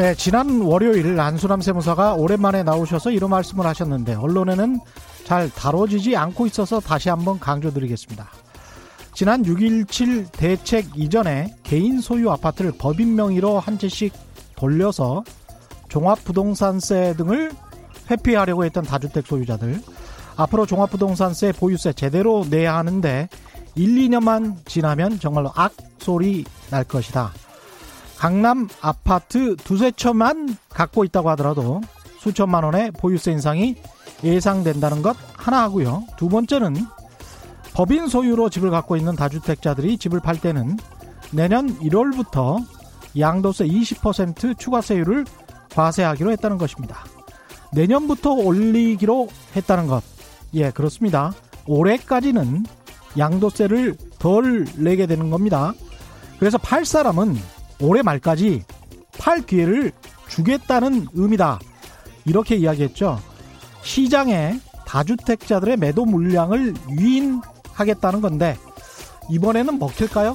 네, 지난 월요일 안수남 세무사가 오랜만에 나오셔서 이런 말씀을 하셨는데 언론에는 잘 다뤄지지 않고 있어서 다시 한번 강조드리겠습니다. 지난 6.17 대책 이전에 개인 소유 아파트를 법인 명의로 한 채씩 돌려서 종합부동산세 등을 회피하려고 했던 다주택 소유자들 앞으로 종합부동산세 보유세 제대로 내야 하는데 1, 2년만 지나면 정말로 악소리 날 것이다. 강남 아파트 두세 채만 갖고 있다고 하더라도 수천만 원의 보유세 인상이 예상된다는 것 하나 하고요. 두 번째는 법인 소유로 집을 갖고 있는 다주택자들이 집을 팔 때는 내년 1월부터 양도세 20% 추가세율을 과세하기로 했다는 것입니다. 내년부터 올리기로 했다는 것. 예, 그렇습니다. 올해까지는 양도세를 덜 내게 되는 겁니다. 그래서 팔 사람은 올해 말까지 팔 기회를 주겠다는 의미다. 이렇게 이야기했죠. 시장에 다주택자들의 매도 물량을 유인하겠다는 건데 이번에는 먹힐까요?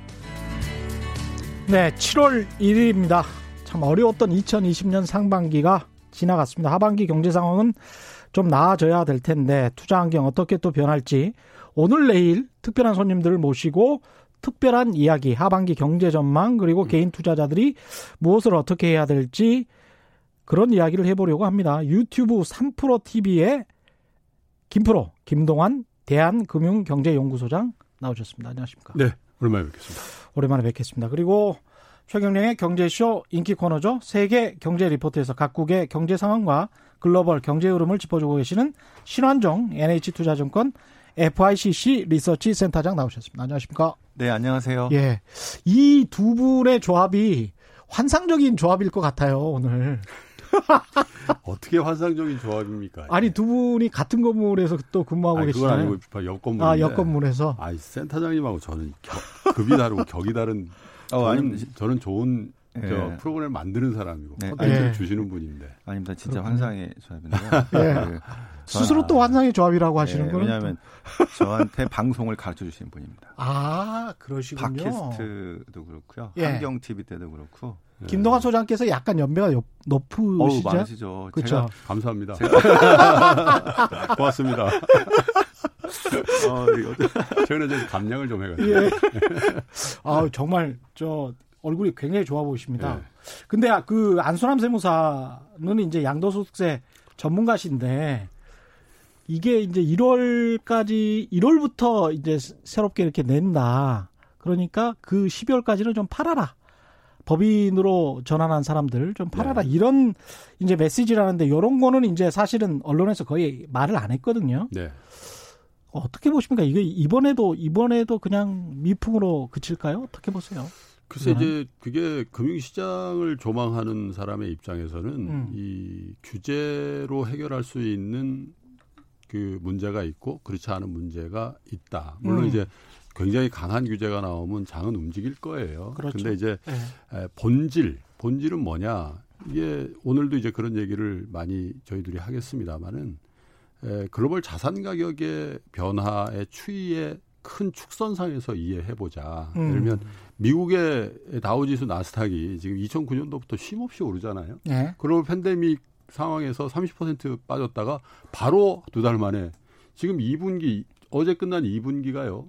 네, 7월 1일입니다. 참 어려웠던 2020년 상반기가 지나갔습니다. 하반기 경제 상황은 좀 나아져야 될 텐데 투자 환경 어떻게 또 변할지 오늘 내일 특별한 손님들을 모시고 특별한 이야기 하반기 경제 전망 그리고 개인 투자자들이 무엇을 어떻게 해야 될지 그런 이야기를 해보려고 합니다. 유튜브 3프로 TV의 김프로 김동환 대한금융경제연구소장 나오셨습니다. 안녕하십니까? 네, 오랜만에 뵙겠습니다. 오랜만에 뵙겠습니다. 그리고 최경령의 경제쇼 인기 코너죠. 세계 경제 리포트에서 각국의 경제 상황과 글로벌 경제 흐름을 짚어주고 계시는 신환종 NH투자증권 FICC 리서치 센터장 나오셨습니다. 안녕하십니까? 네, 안녕하세요. 예. 이 두 분의 조합이 환상적인 조합일 것 같아요, 오늘. 어떻게 환상적인 조합입니까? 아니 두 분이 같은 건물에서 또 근무하고 아니, 계시잖아요. 그건 아니고 옆 건물. 아, 옆 건물에서. 아니 센터장님하고 저는 겨, 급이 다르고 격이 다른. 어, 저는, 아니, 저는 좋은 예. 저 프로그램 만드는 사람이고 네. 컨텐츠를 예. 주시는 분인데. 아닙니다. 진짜 그렇군요. 환상의 조합인데요. 예. 네. 스스로 또 환상의 조합이라고 하시는 네, 거는 왜냐하면 저한테 방송을 가르쳐 주시는 분입니다. 아 그러시군요. 팟캐스트도 그렇고요. 예. 환경 TV 때도 그렇고. 김동환 소장께서 약간 연배가 높- 어우 높으시죠? 많으시죠. 그렇죠. 제가 감사합니다. 제가 고맙습니다. 어, 이거- 최근에 좀 감량을 좀 해가지고. 예. 아 정말 저 얼굴이 굉장히 좋아 보이십니다. 네. 근데 아, 그 안수남 세무사는 이제 양도소득세 전문가신데 이게 이제 1월까지 1월부터 이제 새롭게 이렇게 낸다. 그러니까 그 12월까지는 좀 팔아라. 법인으로 전환한 사람들 좀 팔아라. 네. 이런 이제 메시지라는데 이런 거는 이제 사실은 언론에서 거의 말을 안 했거든요. 네. 어떻게 보십니까? 이게 이번에도 이번에도 그냥 미풍으로 그칠까요? 어떻게 보세요? 글쎄 그거는? 이제 그게 금융시장을 조망하는 사람의 입장에서는 음. 이 규제로 해결할 수 있는 그 문제가 있고 그렇지 않은 문제가 있다. 물론 음. 이제 굉장히 강한 규제가 나오면 장은 움직일 거예요. 그렇죠. 근데 이제 예. 에, 본질, 본질은 뭐냐? 이게 오늘도 이제 그런 얘기를 많이 저희들이 하겠습니다만은 에, 글로벌 자산 가격의 변화의 추이의 큰 축선상에서 이해해 보자. 음. 예를 들면 미국의 다우지수 나스닥이 지금 2009년도부터 쉼없이 오르잖아요. 예. 글로벌 팬데믹 상황에서 30% 빠졌다가 바로 두 달 만에 지금 2분기 어제 끝난 2분기가요.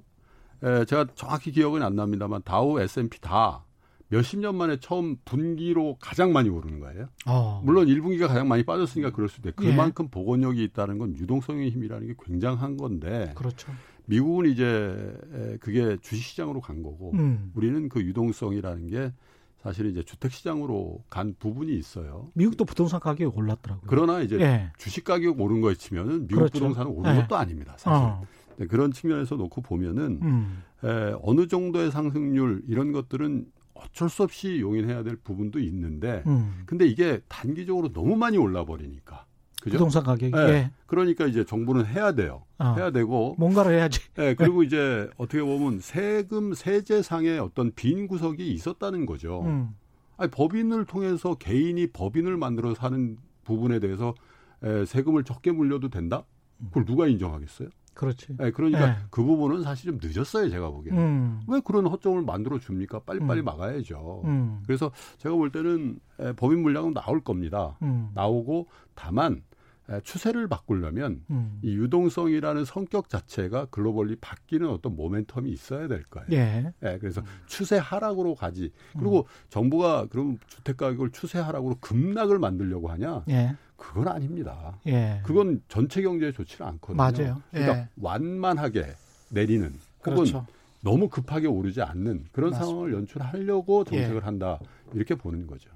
에, 제가 정확히 기억은 안 납니다만 다우 S&P 다 몇십 년 만에 처음 분기로 가장 많이 오르는 거예요. 어. 물론 1분기가 가장 많이 빠졌으니까 그럴 수도 있고 예. 그만큼 복원력이 있다는 건 유동성의 힘이라는 게 굉장한 건데 그렇죠. 미국은 이제 에, 그게 주식시장으로 간 거고 음. 우리는 그 유동성이라는 게 사실은 이제 주택 시장으로 간 부분이 있어요. 미국도 부동산 가격이 올랐더라고요. 그러나 이제 예. 주식 가격 오른 거에 치면은 미국 그렇죠. 부동산은 오른 예. 것도 아닙니다. 사실 어. 네, 그런 측면에서 놓고 보면은 음. 에, 어느 정도의 상승률 이런 것들은 어쩔 수 없이 용인해야 될 부분도 있는데 음. 근데 이게 단기적으로 너무 많이 올라 버리니까 그죠? 부동산 가격이 예. 예. 그러니까 이제 정부는 해야 돼요. 어. 해야 되고 뭔가를 해야지. 예, 그리고 이제 어떻게 보면 세금 세제상의 어떤 빈 구석이 있었다는 거죠. 음. 아니, 법인을 통해서 개인이 법인을 만들어 사는 부분에 대해서 에, 세금을 적게 물려도 된다? 그걸 누가 인정하겠어요? 그렇지. 예, 그러니까 예. 그 부분은 사실 좀 늦었어요, 제가 보기에는. 음. 왜 그런 허점을 만들어 줍니까? 빨리빨리 음. 막아야죠. 음. 그래서 제가 볼 때는 에, 법인 물량은 나올 겁니다. 음. 나오고 다만 에, 추세를 바꾸려면 음. 이 유동성이라는 성격 자체가 글로벌리 바뀌는 어떤 모멘텀이 있어야 될 거예요. 예. 예, 그래서 추세 하락으로 가지. 그리고 정부가 그럼 주택 가격을 추세 하락으로 급락을 만들려고 하냐? 예. 그건 아닙니다. 예. 그건 전체 경제에 좋지는 않거든요. 맞아요. 그러니까 예. 완만하게 내리는 혹은 그렇죠. 너무 급하게 오르지 않는 그런 맞습니다. 상황을 연출하려고 정책을 예. 한다. 이렇게 보는 거죠.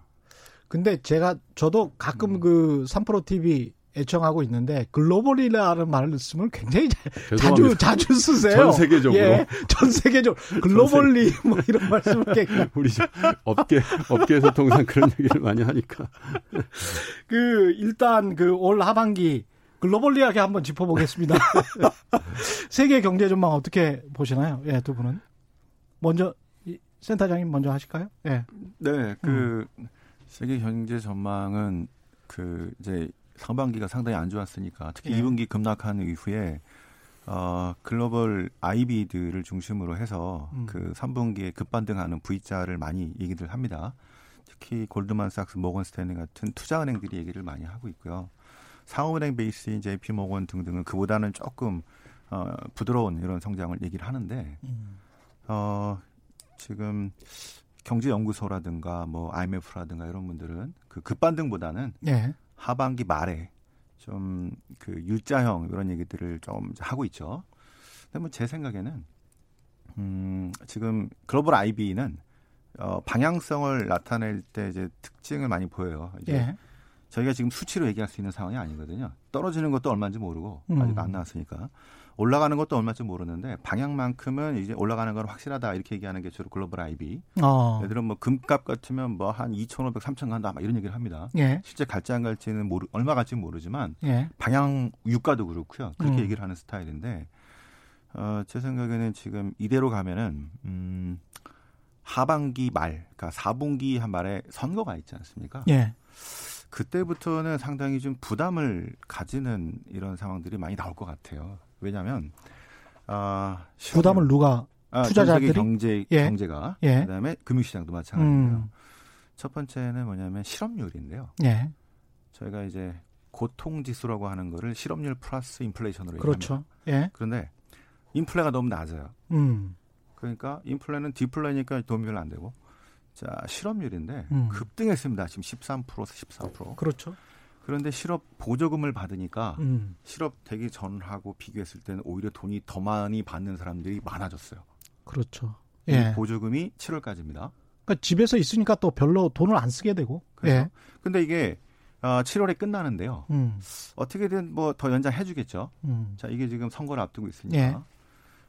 근데 제가 저도 가끔 음. 그 3프로 TV 애청하고 있는데 글로벌이라는 말씀을 굉장히 자- 자주 죄송합니다. 자주 쓰세요. 전 세계적으로. 예, 전 세계적으로 글로벌리 뭐 이런 말씀을 굉장히 우리 저 업계 업계에서 통상 그런 얘기를 많이 하니까 그 일단 그 올 하반기 글로벌리하게 한번 짚어보겠습니다. 세계 경제 전망 어떻게 보시나요? 예, 두 분은 먼저 이 센터장님 먼저 하실까요? 예. 네, 그 세계 경제 전망은 그 이제 상반기가 상당히 안 좋았으니까 특히 예. 2분기 급락한 이후에 어 글로벌 IB들을 중심으로 해서 음. 그 3분기에 급반등하는 V자를 많이 얘기들 합니다. 특히 골드만삭스, 모건스탠리 같은 투자은행들이 얘기를 많이 하고 있고요. 상업은행 베이스인 JP 모건 등등은 그보다는 조금 어, 부드러운 이런 성장을 얘기를 하는데 음. 어, 지금 경제연구소라든가 뭐 IMF라든가 이런 분들은 그 급반등보다는 예. 하반기 말에 좀그 U자형 이런 얘기들을 좀 하고 있죠. 근데 뭐 제 생각에는 음, 지금 글로벌 IB는 어, 방향성을 나타낼 때 이제 특징을 많이 보여요. 이제 예. 저희가 지금 수치로 얘기할 수 있는 상황이 아니거든요. 떨어지는 것도 얼마인지 모르고 음. 아직 안 나왔으니까 올라가는 것도 얼마인지 모르는데 방향만큼은 이제 올라가는 건 확실하다 이렇게 얘기하는 게 주로 글로벌 IB. 어. 예를 들어 뭐 금값 같으면 뭐 한 2,500, 3,000 간다 막 이런 얘기를 합니다. 예. 실제 갈지 안 갈지는 모르, 얼마 갈지는 모르지만 예. 방향 유가도 그렇고요. 그렇게 음. 얘기를 하는 스타일인데 어, 제 생각에는 지금 이대로 가면은 음, 하반기 말, 그러니까 4분기 한 말에 선거가 있지 않습니까? 예. 그때부터는 상당히 좀 부담을 가지는 이런 상황들이 많이 나올 것 같아요. 왜냐하면 아, 부담을 누가 아, 전 투자자들이? 경제 예. 경제가 예. 그다음에 금융시장도 마찬가지인데요. 음. 첫 번째는 뭐냐면 실업률인데요. 예. 저희가 이제 고통 지수라고 하는 거를 실업률 플러스 인플레이션으로 그렇죠. 예. 그런데 인플레가 너무 낮아요. 음. 그러니까 인플레는 디플레니까 도움이 별로 안 되고 자 실업률인데 음. 급등했습니다. 지금 13%에서 14%. 그렇죠. 그런데 실업 보조금을 받으니까 음. 실업 되기 전하고 비교했을 때는 오히려 돈이 더 많이 받는 사람들이 많아졌어요. 그렇죠. 이 예. 보조금이 7월까지입니다. 그러니까 집에서 있으니까 또 별로 돈을 안 쓰게 되고. 그래서 예. 근데 이게 어, 7월에 끝나는데요. 음. 어떻게든 뭐 더 연장해주겠죠. 음. 자 이게 지금 선거를 앞두고 있으니까. 예.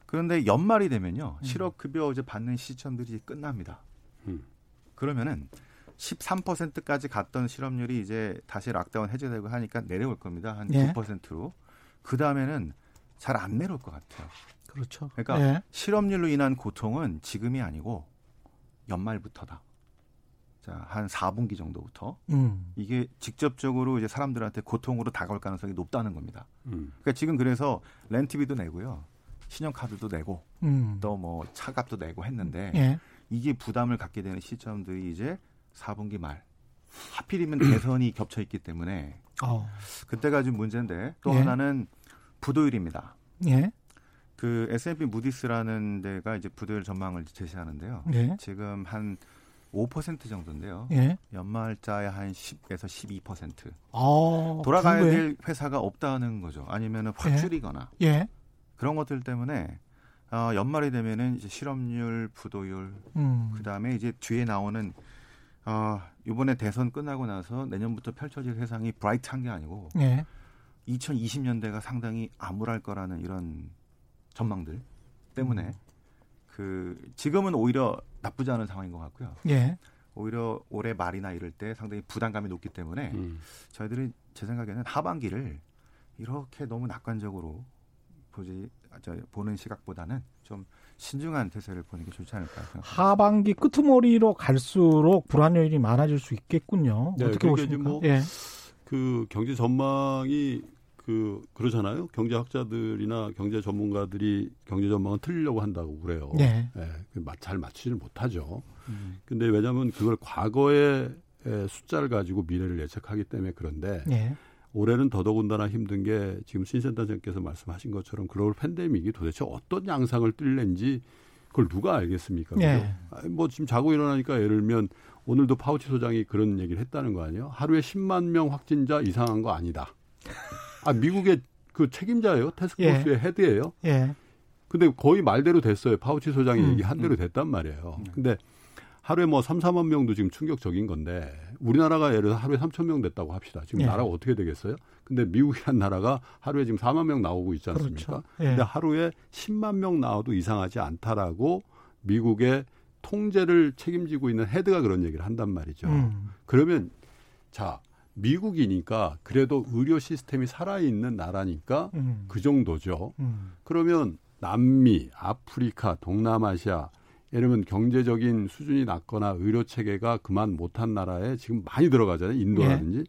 그런데 연말이 되면요 음. 실업급여 이제 받는 시점들이 끝납니다. 음. 그러면은 13%까지 갔던 실업률이 이제 다시 락다운 해제되고 하니까 내려올 겁니다 한 예. 9%로. 그 다음에는 잘 안 내려올 것 같아요. 그렇죠. 그러니까 예. 실업률로 인한 고통은 지금이 아니고 연말부터다. 자, 한 4분기 정도부터 음. 이게 직접적으로 이제 사람들한테 고통으로 다가올 가능성이 높다는 겁니다. 음. 그러니까 지금 그래서 렌트비도 내고요. 신용카드도 내고 음. 또뭐 차값도 내고 했는데 예. 이게 부담을 갖게 되는 시점들이 이제 4분기 말. 하필이면 대선이 겹쳐 있기 때문에 어. 그때가 지금 문제인데 또 예. 하나는 부도율입니다. 예. 그 S&P 무디스라는 데가 이제 부도율 전망을 제시하는데요. 예. 지금 한 5% 정도인데요. 예. 연말자에 한 10에서 12% 어. 돌아가야 두 배? 될 회사가 없다는 거죠. 아니면은 확 예. 줄이거나 예. 그런 것들 때문에 어, 연말이 되면은 이제 실업률, 부도율, 음. 그 다음에 이제 뒤에 나오는 아, 이번에 대선 끝나고 나서 내년부터 펼쳐질 세상이 브라이트한 게 아니고 예. 2020년대가 상당히 암울할 거라는 이런 전망들 때문에 음. 그 지금은 오히려 나쁘지 않은 상황인 것 같고요. 예. 오히려 올해 말이나 이럴 때 상당히 부담감이 높기 때문에 음. 저희들이 제 생각에는 하반기를 이렇게 너무 낙관적으로 보지 저, 보는 시각보다는 좀 신중한 태세를 보는 게 좋지 않을까 생각합니다. 하반기 끄트머리로 갈수록 불안 요인이 많아질 수 있겠군요. 네, 어떻게 이제 보십니까? 뭐 예. 그 경제 전망이 그 그러잖아요. 경제학자들이나 경제 전문가들이 경제 전망은 틀리려고 한다고 그래요. 네. 예, 그 마- 잘 맞추지를 못하죠. 음. 근데 왜냐하면 그걸 과거의 에, 숫자를 가지고 미래를 예측하기 때문에 그런데 예. 올해는 더더군다나 힘든 게 지금 신센터장께서 말씀하신 것처럼 글로벌 팬데믹이 도대체 어떤 양상을 띨는지 그걸 누가 알겠습니까? 그죠? 예. 아니, 뭐 지금 자고 일어나니까 예를 들면 오늘도 파우치 소장이 그런 얘기를 했다는 거 아니에요? 하루에 10만 명 확진자 이상한 거 아니다. 아 미국의 그 책임자예요. task force의 head예요. 예. 근데 거의 말대로 됐어요. 파우치 소장이 음, 얘기한 대로 됐단 말이에요. 근데 하루에 뭐 3, 4만 명도 지금 충격적인 건데 우리나라가 예를 들어 서 하루에 3천 명 됐다고 합시다. 지금 예. 나라가 어떻게 되겠어요? 근데 미국이란 나라가 하루에 지금 4만 명 나오고 있지 않습니까? 그렇죠. 예. 근데 하루에 10만 명 나와도 이상하지 않다라고 미국의 통제를 책임지고 있는 헤드가 그런 얘기를 한단 말이죠. 음. 그러면 자 미국이니까 그래도 의료 시스템이 살아있는 나라니까 음. 그 정도죠. 음. 그러면 남미, 아프리카, 동남아시아 예를 들면 경제적인 수준이 낮거나 의료 체계가 그만 못한 나라에 지금 많이 들어가잖아요. 인도라든지.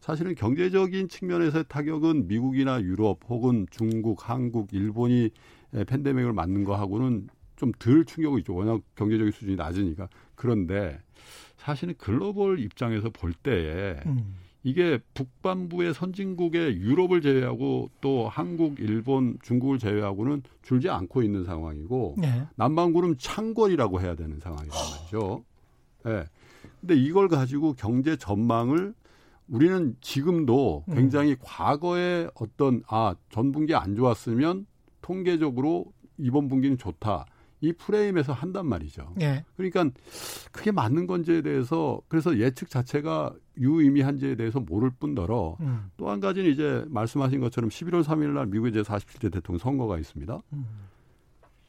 사실은 경제적인 측면에서의 타격은 미국이나 유럽 혹은 중국, 한국, 일본이 에, 팬데믹을 맞는 거하고는 좀 덜 충격이 있죠. 워낙 경제적인 수준이 낮으니까. 그런데 사실은 글로벌 입장에서 볼 때에 음. 이게 북반부의 선진국의 유럽을 제외하고 또 한국, 일본, 중국을 제외하고는 줄지 않고 있는 상황이고 예. 남반구는 창궐이라고 해야 되는 상황이란 말이죠. 예. 근데 이걸 가지고 경제 전망을 우리는 지금도 음. 굉장히 과거에 어떤 아 전 분기 안 좋았으면 통계적으로 이번 분기는 좋다. 이 프레임에서 한단 말이죠. 예. 그러니까 그게 맞는 건지에 대해서 그래서 예측 자체가 유의미한지에 대해서 모를 뿐더러 음. 또한 가지는 이제 말씀하신 것처럼 11월 3일 날 미국의 제 47대 대통령 선거가 있습니다. 음.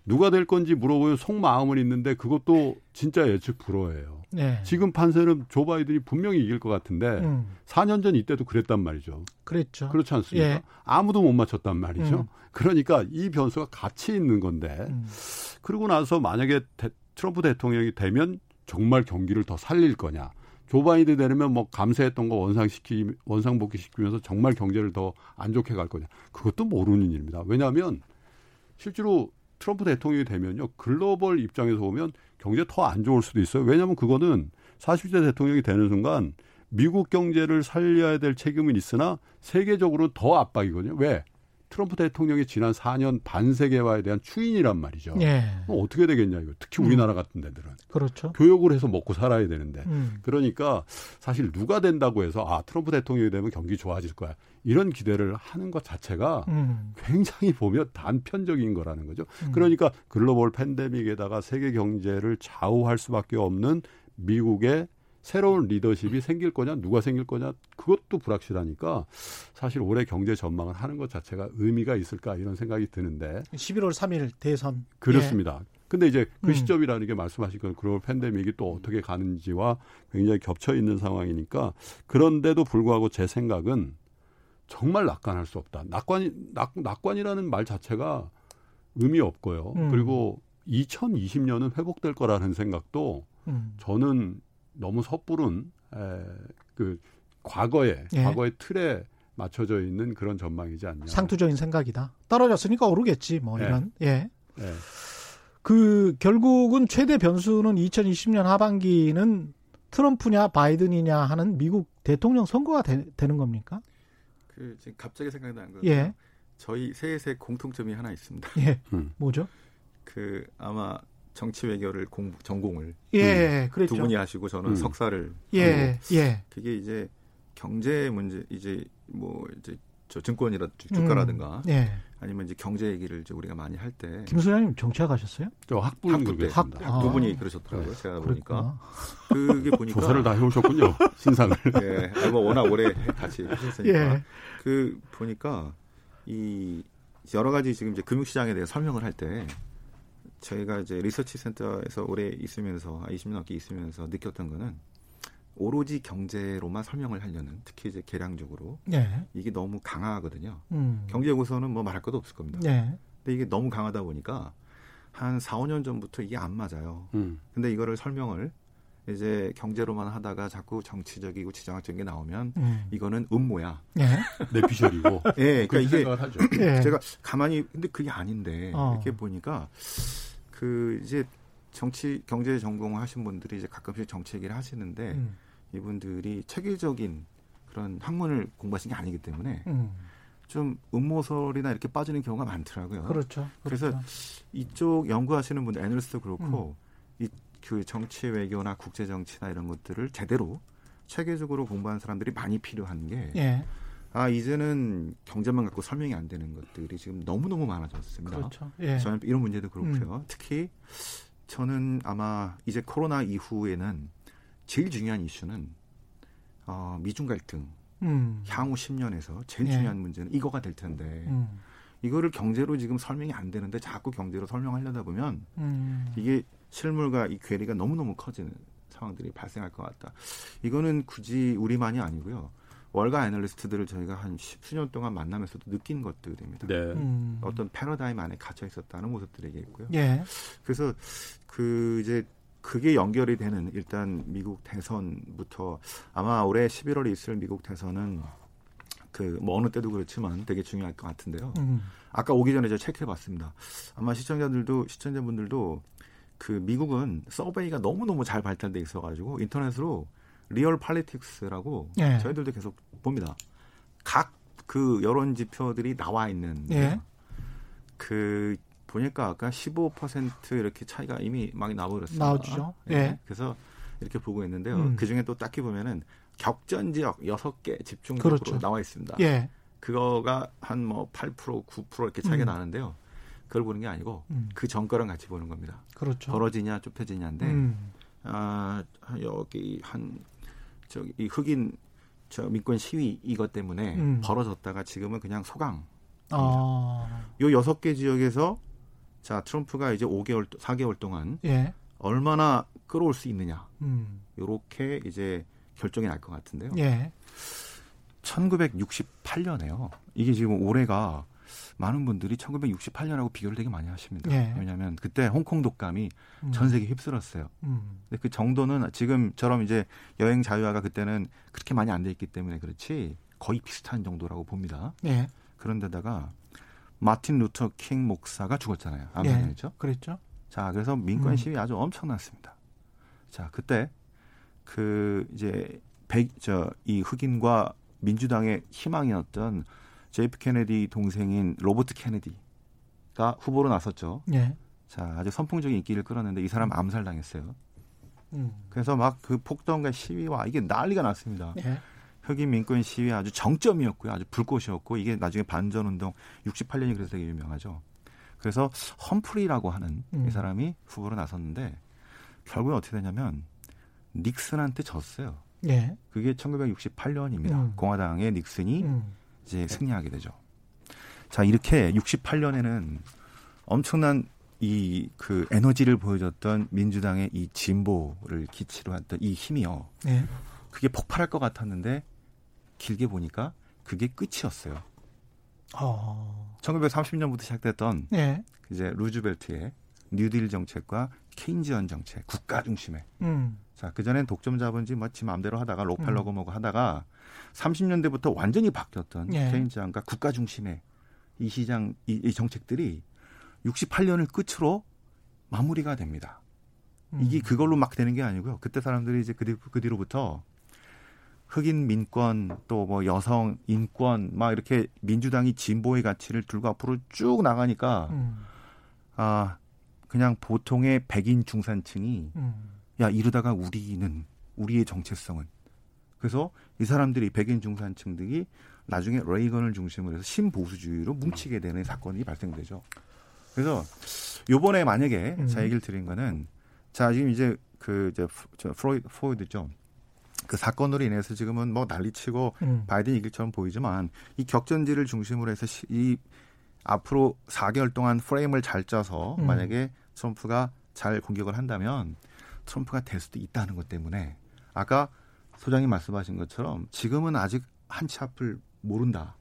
누가 될 건지 물어보면 속마음은 있는데 그것도 진짜 예측 불허예요. 예. 지금 판세는 조 바이든이 분명히 이길 것 같은데 음. 4년 전 이때도 그랬단 말이죠. 그랬죠. 그렇지 않습니까? 예. 아무도 못 맞췄단 말이죠. 음. 그러니까 이 변수가 같이 있는 건데 음. 그러고 나서 만약에 대- 트럼프 대통령이 되면 정말 경기를 더 살릴 거냐. 조 바이든 되면 뭐 감세했던 거 원상시키 원상복귀 시키면서 정말 경제를 더 안 좋게 갈 거냐. 그것도 모르는 일입니다. 왜냐하면 실제로 트럼프 대통령이 되면요 글로벌 입장에서 보면 경제 더 안 좋을 수도 있어요. 왜냐하면 그거는 40대 대통령이 되는 순간 미국 경제를 살려야 될 책임은 있으나 세계적으로 더 압박이거든요. 왜? 트럼프 대통령이 지난 4년 반세계화에 대한 추인이란 말이죠. 예. 어떻게 되겠냐 이거. 특히 우리나라 같은 데들은 그렇죠. 교육을 해서 먹고 살아야 되는데. 음. 그러니까 사실 누가 된다고 해서 아 트럼프 대통령이 되면 경기 좋아질 거야 이런 기대를 하는 것 자체가 음. 굉장히 보면 단편적인 거라는 거죠. 음. 그러니까 글로벌 팬데믹에다가 세계 경제를 좌우할 수밖에 없는 미국의 새로운 리더십이 생길 거냐, 누가 생길 거냐, 그것도 불확실하니까 사실 올해 경제 전망을 하는 것 자체가 의미가 있을까 이런 생각이 드는데 11월 3일 대선. 그렇습니다. 근데 이제 그 음. 시점이라는 게 말씀하신 건 글로벌 팬데믹이 또 어떻게 가는지와 굉장히 겹쳐 있는 상황이니까 그런데도 불구하고 제 생각은 정말 낙관할 수 없다. 낙관이 낙, 낙관이라는 말 자체가 의미 없고요. 음. 그리고 2020년은 회복될 거라는 생각도 예. 음. 저는 너무 섣부른 에, 그 과거에 예. 과거의 틀에 맞춰져 있는 그런 전망이지 않냐. 상투적인 생각이다. 떨어졌으니까 오르겠지 뭐 네. 이런. 예. 예. 그 결국은 최대 변수는 2020년 하반기는 트럼프냐 바이든이냐 하는 미국 대통령 선거가 되, 는 겁니까? 그 지금 갑자기 생각나는 거. 예. 저희 셋의 공통점이 하나 있습니다. 예. 음. 뭐죠? 그 아마 정치 외교를 공 전공을 예, 그랬죠. 두 분이 하시고 저는 음. 석사를 하고 예, 예. 그게 이제 경제 문제 이제 뭐 이제 저 증권이라 주가라든가 음, 예. 아니면 이제 경제 얘기를 이제 우리가 많이 할 때 김 소장님 정치학 하셨어요? 저 학부 때. 그렇습니다. 학- 아. 두 분이 그러셨더라고요. 제가 보니까 그렇구나. 그게 보니까 조사를 다 해오셨군요. 신상을. 예, 뭐 워낙 오래 같이 하셨으니까 예. 그 보니까 이 여러 가지 지금 이제 금융시장에 대해 설명을 할 때 저희가 이제 리서치 센터에서 오래 있으면서 20년 넘게 있으면서 느꼈던 거는 오로지 경제로만 설명을 하려는 특히 이제 계량적으로 예. 이게 너무 강하거든요. 음. 경제 연구소는 뭐 말할 것도 없을 겁니다. 예. 근데 이게 너무 강하다 보니까 한 4, 5년 전부터 이게 안 맞아요. 음. 근데 이거를 설명을 이제 경제로만 하다가 자꾸 정치적이고 지정학적인 게 나오면 음. 이거는 음모야. 예. 내피셜이고. 예, 그러니까 그렇게 이게 생각을 하죠. 예. 제가 가만히 근데 그게 아닌데 어. 이렇게 보니까 그 이제 정치 경제 전공을 하신 분들이 이제 가끔씩 정치 얘기를 하시는데 음. 이분들이 체계적인 그런 학문을 공부하신 게 아니기 때문에 음. 좀 음모설이나 이렇게 빠지는 경우가 많더라고요. 그렇죠. 그래서 그렇죠. 이쪽 연구하시는 분들 애널리스트도 그렇고 음. 이그 정치 외교나 국제 정치나 이런 것들을 제대로 체계적으로 공부한 사람들이 많이 필요한 게 예. 아 이제는 경제만 갖고 설명이 안 되는 것들이 지금 너무 너무 많아졌습니다. 그렇죠. 예. 저는 이런 문제도 그렇고요. 특히 저는 아마 이제 코로나 이후에는 제일 중요한 이슈는 어, 미중 갈등 음. 향후 10년에서 제일 예. 중요한 문제는 이거가 될 텐데 음. 이거를 경제로 지금 설명이 안 되는데 자꾸 경제로 설명하려다 보면 음. 이게 실물과 이 괴리가 너무 너무 커지는 상황들이 발생할 것 같다. 이거는 굳이 우리만이 아니고요. 월가 애널리스트들을 저희가 한 십수년 동안 만나면서도 느낀 것들입니다. 네. 음. 어떤 패러다임 안에 갇혀 있었다는 모습들이 얘기했고요. 예. 그래서 그 이제 그게 연결이 되는 일단 미국 대선부터 아마 올해 11월에 있을 미국 대선은 그뭐 어느 때도 그렇지만 되게 중요할 것 같은데요. 음. 아까 오기 전에 제가 체크해봤습니다. 아마 시청자들도 시청자분들도 그 미국은 survey가 너무 너무 잘 발달돼 있어가지고 인터넷으로 Real Politics라고 예. 저희들도 계속 봅니다. 각 그 여론 지표들이 나와 있는 예. 그 보니까 아까 15% 이렇게 차이가 이미 많이 나버렸습니다. 나오죠. 예. 그래서 이렇게 보고 있는데요. 음. 그 중에 또 딱히 보면은 격전 지역 6개 집중적으로 그렇죠. 나와 있습니다. 예. 그거가 한 뭐 8% 9% 이렇게 차이가 음. 나는데요. 그걸 보는 게 아니고 음. 그 전거랑 같이 보는 겁니다. 그렇죠. 벌어지냐 좁혀지냐인데 음. 아 여기 한 저기 이 흑인 저 민권 시위 이것 때문에 음. 벌어졌다가 지금은 그냥 소강. 아. 요 여섯 개 지역에서 자 트럼프가 이제 5개월 4개월 동안 예. 얼마나 끌어올 수 있느냐. 음. 요렇게 이제 결정이 날 것 같은데요. 예. 1968년에요. 이게 지금 올해가 많은 분들이 1968년하고 비교를 되게 많이 하십니다. 예. 왜냐하면 그때 홍콩 독감이 음. 전 세계 휩쓸었어요. 음. 근데 그 정도는 지금처럼 이제 여행 자유화가 그때는 그렇게 많이 안 돼 있기 때문에 그렇지 거의 비슷한 정도라고 봅니다. 예. 그런데다가 마틴 루터 킹 목사가 죽었잖아요. 예. 아메리카죠. 그랬죠. 자, 그래서 민권 음. 시위 아주 엄청났습니다. 자, 그때 그 이제 백 저 이 흑인과 민주당의 희망이었던 JF 케네디 동생인 로버트 케네디가 후보로 나섰죠. 예. 자, 아주 선풍적인 인기를 끌었는데 이 사람 암살당했어요. 음. 그래서 막 그 폭동과 시위와 이게 난리가 났습니다. 예. 흑인 민권 시위 아주 정점이었고요. 아주 불꽃이었고 이게 나중에 반전 운동 68년이 그래서 되게 유명하죠. 그래서 험프리라고 하는 음. 이 사람이 후보로 나섰는데 결국에 어떻게 되냐면 닉슨한테 졌어요. 예. 그게 1968년입니다. 음. 공화당의 닉슨이 음. 이제 승리하게 되죠. 자, 이렇게 68년에는 엄청난 이 그 에너지를 보여줬던 민주당의 이 진보를 기치로 했던 이 힘이요. 예. 그게 폭발할 것 같았는데 길게 보니까 그게 끝이었어요. 어. 1930년부터 시작됐던 예. 이제 루즈벨트의 뉴딜 정책과 케인지언 정책, 국가 중심의. 음. 자, 그전엔 독점 자본주의 뭐지 마음대로 하다가 로펠러고 뭐고 하다가 30년대부터 완전히 바뀌었던 예. 케인지언과 국가 중심의 이 시장 이, 이 정책들이 68년을 끝으로 마무리가 됩니다. 음. 이게 그걸로 막 되는 게 아니고요. 그때 사람들이 이제 그, 뒤, 그 뒤로부터 흑인 민권 또 뭐 여성 인권 막 이렇게 민주당이 진보의 가치를 들고 앞으로 쭉 나가니까 음. 아 그냥 보통의 백인 중산층이 음. 야 이러다가 우리는 우리의 정체성은 그래서 이 사람들이 백인 중산층들이 나중에 레이건을 중심으로 해서 신보수주의로 뭉치게 되는 사건이 발생되죠. 그래서 요번에 만약에 음. 자 얘기를 드린 거는 자 지금 이제 그 이제 프- 플로이드 플로이드죠. 그 사건으로 인해서 지금은 뭐 난리치고 음. 바이든 이길처럼 보이지만 이 격전지를 중심으로 해서 시- 이 앞으로 4개월 동안 프레임을 잘 짜서 음. 만약에 트럼프가 잘 공격을 한다면 트럼프가 될 수도 있다는 것 때문에 아까 소장님 말씀하신 것처럼 지금은 아직 한치 앞을 모른다.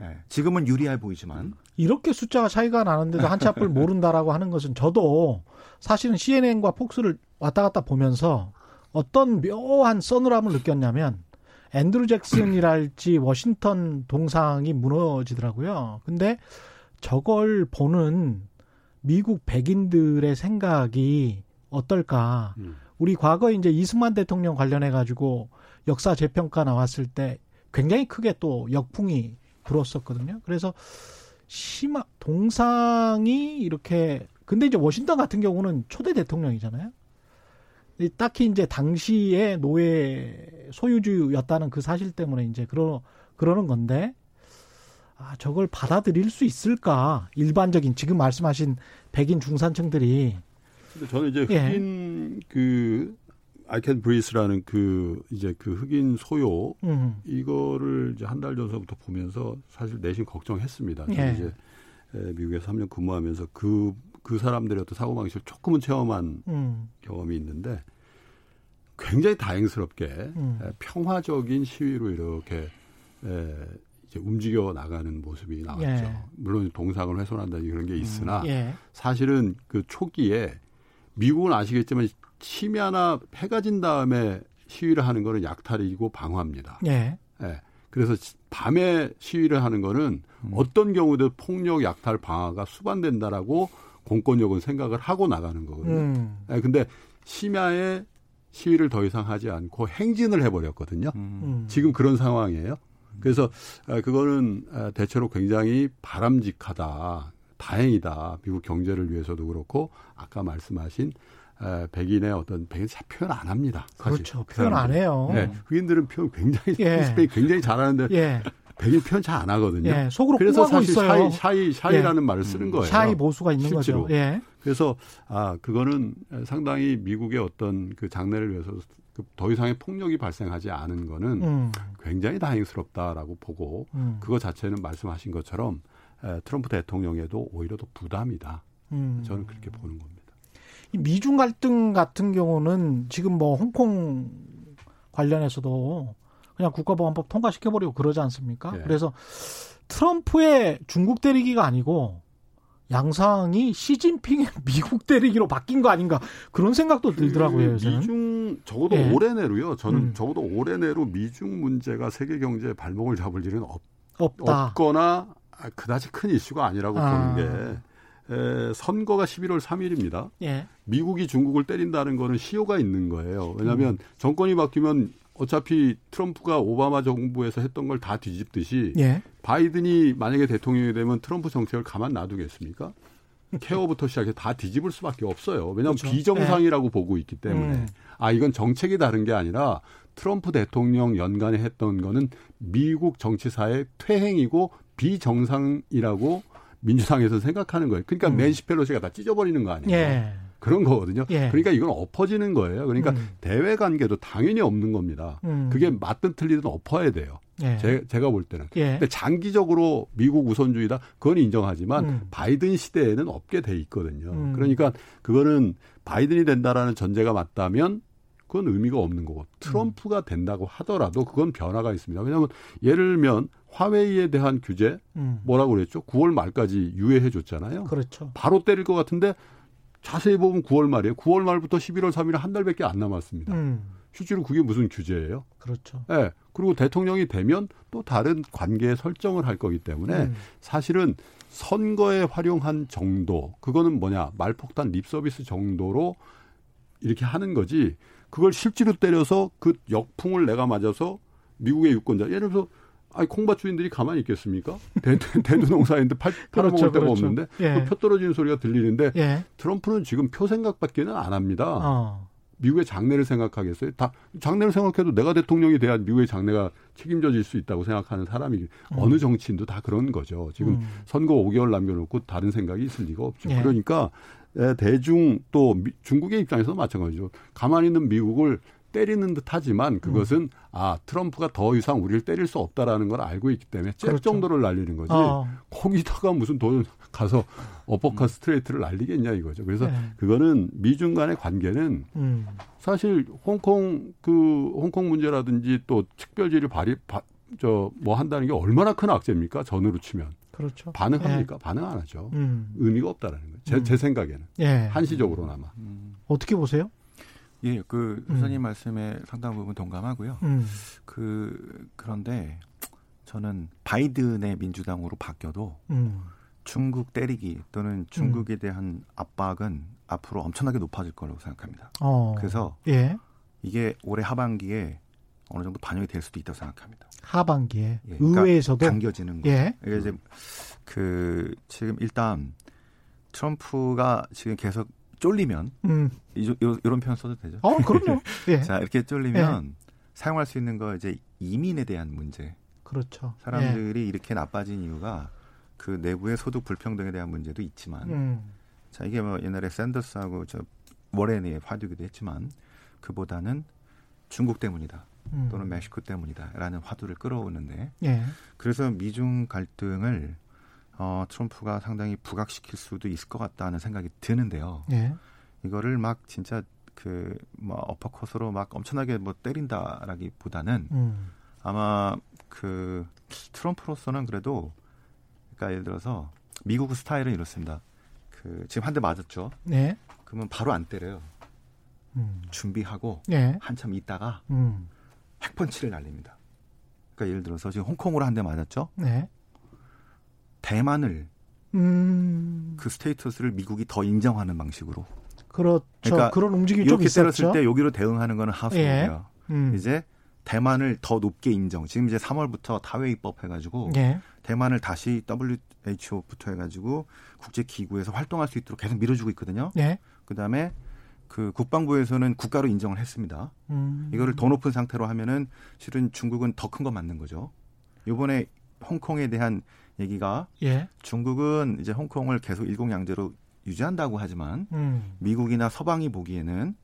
예, 지금은 유리해 보이지만 이렇게 숫자가 차이가 나는데도 한치 앞을 모른다라고 하는 것은 저도 사실은 CNN과 폭스를 왔다 갔다 보면서 어떤 묘한 서늘함을 느꼈냐면 앤드루 잭슨이랄지 워싱턴 동상이 무너지더라고요. 근데 저걸 보는 미국 백인들의 생각이 어떨까? 음. 우리 과거에 이제 이승만 대통령 관련해 가지고 역사 재평가 나왔을 때 굉장히 크게 또 역풍이 불었었거든요. 그래서 심하 동상이 이렇게 근데 이제 워싱턴 같은 경우는 초대 대통령이잖아요. 이 딱히 이제 당시에 노예 소유주였다는 그 사실 때문에 이제 그러 그러는 건데 아 저걸 받아들일 수 있을까? 일반적인 지금 말씀하신 백인 중산층들이 근데 저는 이제 예. 흑인 그 아이캔 브리스라는 그 이제 그 흑인 소요 음, 이거를 이제 한 달 전서부터 보면서 사실 내심 걱정했습니다. 예. 이제 에, 미국에서 3년 근무하면서 그, 그 사람들의 어떤 사고 방식을 조금은 체험한 음, 경험이 있는데 굉장히 다행스럽게 음. 에, 평화적인 시위로 이렇게 에, 이제 움직여 나가는 모습이 나왔죠. 예. 물론 동상을 훼손한다는 그런 게 있으나 예, 사실은 그 초기에 미국은 아시겠지만 심야나 해가 진 다음에 시위를 하는 거는 약탈이고 방화입니다. 예, 예. 그래서 시- 밤에 시위를 하는 거는 어떤 경우도 폭력, 약탈, 방화가 수반된다라고 공권력은 생각을 하고 나가는 거거든요. 음, 예, 근데 심야에 시위를 더 이상 하지 않고 행진을 해버렸거든요. 음, 음. 지금 그런 상황이에요. 그래서 아, 그거는 아, 대체로 굉장히 바람직하다, 다행이다. 미국 경제를 위해서도 그렇고 아까 말씀하신 아, 백인의 어떤 백인 잘 표현 안 합니다. 사실. 그렇죠. 그 표현 안. 해요. 네, 흑인들은 표현 굉장히 예. 표현 굉장히 잘하는데 예, 백인 표현 잘 안 하거든요. 예, 속으로 그래서 사실 있어요. shy, shy, shy라는 말을 쓰는 거예요. shy 보수가 있는 실제로. 거죠. 예. 그래서 아 그거는 상당히 미국의 어떤 그 장래를 위해서 그더 이상의 폭력이 발생하지 않은 거는 음, 굉장히 다행스럽다라고 보고 음, 그거 자체는 말씀하신 것처럼 에, 트럼프 대통령에도 오히려 더 부담이다. 음. 저는 그렇게 보는 겁니다. 이 미중 갈등 같은 경우는 지금 뭐 홍콩 관련해서도 그냥 국가보안법 통과시켜버리고 그러지 않습니까? 예. 그래서 트럼프의 중국 때리기가 아니고 양상이 시진핑의 미국 때리기로 바뀐 거 아닌가 그런 생각도 들더라고요 그 요새는. 미중 적어도 예. 올해 내로요. 저는 음. 적어도 올해 내로 미중 문제가 세계 경제에 발목을 잡을 일은 없, 없다. 없거나 아, 그다지 큰 이슈가 아니라고 아. 보는 게 에, 선거가 11월 3일입니다. 예. 미국이 중국을 때린다는 거는 시효가 있는 거예요. 음. 왜냐하면 정권이 바뀌면 어차피 트럼프가 오바마 정부에서 했던 걸 다 뒤집듯이 예. 바이든이 만약에 대통령이 되면 트럼프 정책을 가만 놔두겠습니까? 케어부터 시작해서 다 뒤집을 수밖에 없어요. 왜냐하면 그렇죠. 비정상이라고 보고 있기 때문에. 음. 아, 이건 정책이 다른 게 아니라 트럼프 대통령 연간에 했던 거는 미국 정치사의 퇴행이고 비정상이라고 민주당에서 생각하는 거예요. 그러니까 음. 맨시 펠로시가 다 찢어버리는 거 아니에요. 예. 그런 거거든요. 예. 그러니까 이건 엎어지는 거예요. 그러니까 음. 대외 관계도 당연히 없는 겁니다. 음. 그게 맞든 틀리든 엎어야 돼요. 예. 제, 제가 볼 때는. 예. 근데 장기적으로 미국 우선주의다. 그건 인정하지만 음. 바이든 시대에는 없게 돼 있거든요. 음. 그러니까 그거는 바이든이 된다라는 전제가 맞다면 그건 의미가 없는 거고 트럼프가 된다고 하더라도 그건 변화가 있습니다. 왜냐하면 예를 들면 화웨이에 대한 규제 음. 뭐라고 그랬죠? 9월 말까지 유예해 줬잖아요. 그렇죠. 바로 때릴 것 같은데 자세히 보면 9월 말이에요. 9월 말부터 11월 3일 한 달밖에 안 남았습니다. 음. 실제로 그게 무슨 규제예요? 그렇죠. 예. 그리고 대통령이 되면 또 다른 관계 설정을 할 거기 때문에 음. 사실은 선거에 활용한 정도, 그거는 뭐냐, 말폭탄 립 서비스 정도로 이렇게 하는 거지, 그걸 실제로 때려서 그 역풍을 내가 맞아서 미국의 유권자, 예를 들어서, 아니, 콩밭 주인들이 가만히 있겠습니까? 대, 대, 두 농사인데 팔, 팔아먹을 그렇죠, 데가 그렇죠. 없는데, 예. 그표 떨어지는 소리가 들리는데, 예. 트럼프는 지금 표 생각밖에는 안 합니다. 어. 미국의 장래를 생각하겠어요? 다 장래를 생각해도 내가 대통령이 돼야 미국의 장래가 책임져질 수 있다고 생각하는 사람이 음. 어느 정치인도 다 그런 거죠. 지금 음. 선거 5개월 남겨놓고 다른 생각이 있을 리가 없죠. 예. 그러니까 대중 또 중국의 입장에서 마찬가지죠. 가만히 있는 미국을 때리는 듯 하지만 그것은 음. 아 트럼프가 더 이상 우리를 때릴 수 없다라는 걸 알고 있기 때문에 잽 그렇죠. 정도를 날리는 거지 어. 거기다가 무슨 돈 가서 어퍼컷 음. 스트레이트를 날리겠냐 이거죠. 그래서 네. 그거는 미중 간의 관계는 음. 사실 홍콩 그 홍콩 문제라든지 또 특별지위를 박탈 저뭐 한다는 게 얼마나 큰 악재입니까? 전으로 치면. 그렇죠. 반응합니까? 예. 반응 안 하죠. 음. 의미가 없다라는 거예요. 제, 음. 제 생각에는. 예. 한시적으로나마. 음. 어떻게 보세요? 예, 그 선생님 음. 말씀에 상당 부분 동감하고요. 음. 그 그런데 저는 바이든의 민주당으로 바뀌어도 음. 중국 때리기 또는 중국에 대한 압박은 앞으로 엄청나게 높아질 거라고 생각합니다. 어. 그래서 예. 이게 올해 하반기에 어느 정도 반영이 될 수도 있다고 생각합니다. 하반기에 예, 그러니까 의회에서도 그러니까 당겨지는 거. 예. 이게 이제 그 지금 일단 트럼프가 지금 계속 쫄리면 음. 이, 이런 표현 써도 되죠? 어, 그럼요. 예. 자 이렇게 쫄리면 예. 사용할 수 있는 거 이제 이민에 대한 문제. 그렇죠. 사람들이 예. 이렇게 나빠진 이유가 그 내부의 소득 불평등에 대한 문제도 있지만, 음. 자 이게 뭐 옛날에 샌더스하고 저 워렌이 화두기도 했지만 그보다는 중국 때문이다. 음. 또는 멕시코 때문이다라는 화두를 끌어오는데, 예. 그래서 미중 갈등을 어, 트럼프가 상당히 부각시킬 수도 있을 것 같다는 생각이 드는데요. 예. 이거를 막 진짜 그 뭐 어퍼컷으로 막 엄청나게 뭐 때린다라기보다는 음. 아마 그 트럼프로서는 그래도 그러니까 예를 들어서 미국 스타일은 이렇습니다. 그 지금 한 대 맞았죠. 네. 그러면 바로 안 때려요. 음. 준비하고 네. 한참 있다가 음. 핵펀치를 날립니다. 그러니까 예를 들어서 지금 홍콩으로 한 대 맞았죠. 네. 대만을 음. 그 스테이터스를 미국이 더 인정하는 방식으로. 그렇죠. 그러니까 그런 움직임이 이렇게 좀 때렸을 때 여기로 대응하는 거는 하수예요. 예. 음. 이제 대만을 더 높게 인정. 지금 이제 3월부터 타웨이법 해가지고 예. 대만을 다시 WHO부터 해가지고 국제기구에서 활동할 수 있도록 계속 밀어주고 있거든요. 예. 그다음에 그 국방부에서는 국가로 인정을 했습니다. 음. 이거를 더 높은 상태로 하면은 실은 중국은 더 큰 거 맞는 거죠. 이번에 홍콩에 대한 얘기가 예. 중국은 이제 홍콩을 계속 일공양제로 유지한다고 하지만 음. 미국이나 서방이 보기에는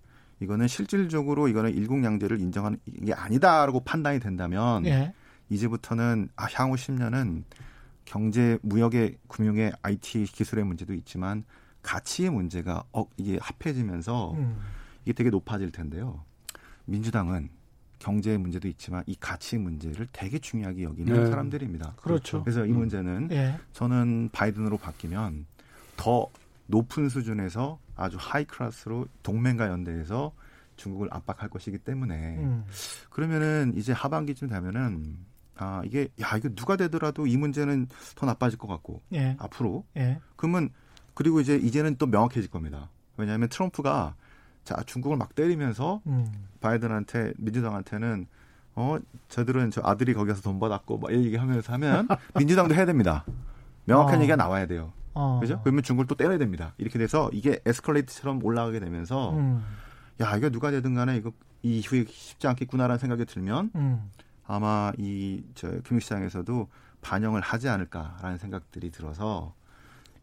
이거는 실질적으로 이거는 일국양제를 인정하는 게 아니다라고 판단이 된다면 예. 이제부터는 아, 향후 10년은 경제, 무역의, 금융의, IT 기술의 문제도 있지만 가치의 문제가 어, 이게 합해지면서 음. 이게 되게 높아질 텐데요. 민주당은 경제 문제도 있지만 이 가치 문제를 되게 중요하게 여기는 네. 사람들입니다. 그렇죠. 그래서 이 음. 문제는 음. 저는 바이든으로 바뀌면 더 높은 수준에서 아주 하이 클래스로 동맹과 연대해서 중국을 압박할 것이기 때문에 음. 그러면은 이제 하반기쯤 되면은 아 이게 야 이거 누가 되더라도 이 문제는 더 나빠질 것 같고 예. 앞으로 예. 그러면 그리고 이제 이제는 또 명확해질 겁니다. 왜냐하면 트럼프가 자 중국을 막 때리면서 음. 바이든한테 민주당한테는 어 저들은 저 아들이 거기서 돈 받았고 막 얘기하면서 하면 민주당도 해야 됩니다. 명확한 어. 얘기가 나와야 돼요. 어. 그죠? 그러면 중국을 또 때려야 됩니다. 이렇게 돼서 이게 에스컬레이트처럼 올라가게 되면서 음. 야 이거 누가 되든 간에 이거 이 이후에 쉽지 않겠구나라는 생각이 들면 음. 아마 이 저 금융시장에서도 반영을 하지 않을까라는 생각들이 들어서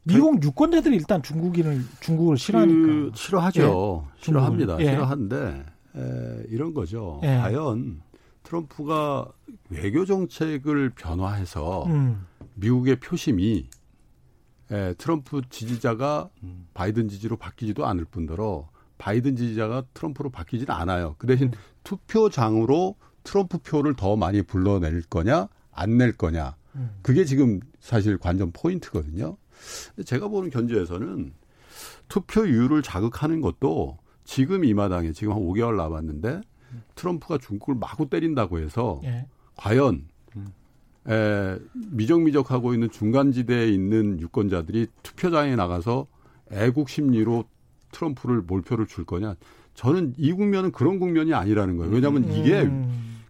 미국 유권자들이 일단 중국인을 중국을 싫어하니까 그, 싫어하죠. 예. 싫어합니다. 예. 싫어하는데 에, 이런 거죠. 예. 과연 트럼프가 외교 정책을 변화해서 음. 미국의 표심이 에, 트럼프 지지자가 음. 바이든 지지로 바뀌지도 않을 뿐더러 바이든 지지자가 트럼프로 바뀌지는 않아요. 그 대신 음. 투표장으로 트럼프 표를 더 많이 불러낼 거냐, 안 낼 거냐. 음. 그게 지금 사실 관전 포인트거든요. 제가 보는 견제에서는 투표율을 자극하는 것도 지금 이 마당에 지금 한 5개월 남았는데 트럼프가 중국을 마구 때린다고 해서 예. 과연 에, 미적미적하고 있는 중간지대에 있는 유권자들이 투표장에 나가서 애국 심리로 트럼프를 몰표를 줄 거냐? 저는 이 국면은 그런 국면이 아니라는 거예요. 왜냐하면 음. 이게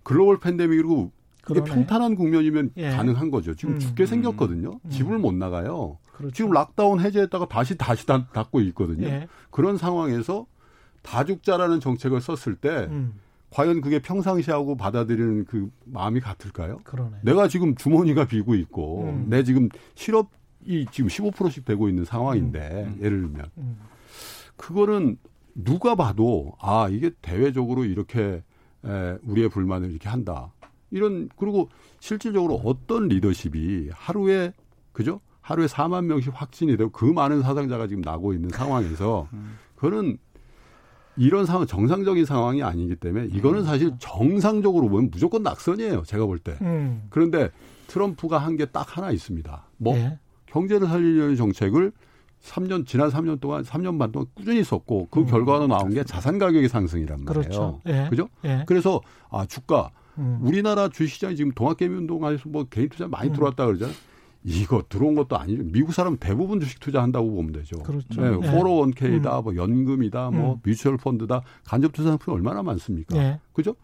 글로벌 팬데믹이고 이게 평탄한 국면이면 예. 가능한 거죠. 지금 음. 죽게 생겼거든요. 음. 집을 못 나가요. 그렇죠. 지금 락다운 해제했다가 다시 다시 닫고 있거든요. 예. 그런 상황에서 다죽자라는 정책을 썼을 때 음. 과연 그게 평상시하고 받아들이는 그 마음이 같을까요? 그러네. 내가 지금 주머니가 비고 있고 음. 내 지금 실업이 지금 15%씩 되고 있는 상황인데 음. 예를 들면 음. 그거는 누가 봐도 아 이게 대외적으로 이렇게 에, 우리의 불만을 이렇게 한다 이런 그리고 실질적으로 어떤 리더십이 하루에 그죠 하루에 4만 명씩 확진이 되고 그 많은 사상자가 지금 나고 있는 상황에서 그거는 이런 상황 정상적인 상황이 아니기 때문에 이거는 사실 정상적으로 보면 무조건 낙선이에요 제가 볼 때 음. 그런데 트럼프가 한 게 딱 하나 있습니다 뭐 예. 경제를 살리려는 정책을 3년 지난 3년 동안 3년 반 동안 꾸준히 썼고 그 음, 결과로 나온 게 자산 가격의 상승이란 말이에요. 그렇죠. 예. 그죠? 예. 그래서 아 주가 음. 우리나라 주식시장이 지금 동학개미 운동하면서 뭐 개인 투자 많이 음. 들어왔다 그러잖아요. 이거 들어온 것도 아니죠. 미국 사람 대부분 주식 투자한다고 보면 되죠. 그렇죠. 네, 예. 401k다, 뭐 연금이다, 뭐 음. 뮤추얼 펀드다, 간접 투자 상품이 얼마나 많습니까? 예. 그죠?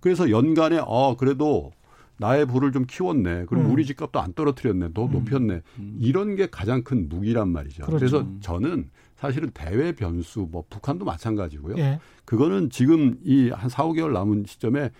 그래서 연간에 어 그래도 나의 부를 좀 키웠네. 그럼 음. 우리 집값도 안 떨어뜨렸네. 더 음. 높였네. 이런 게 가장 큰 무기란 말이죠. 그렇죠. 그래서 저는 사실은 대외 변수 뭐 북한도 마찬가지고요. 예. 그거는 지금 이 한 4, 5개월 남은 시점에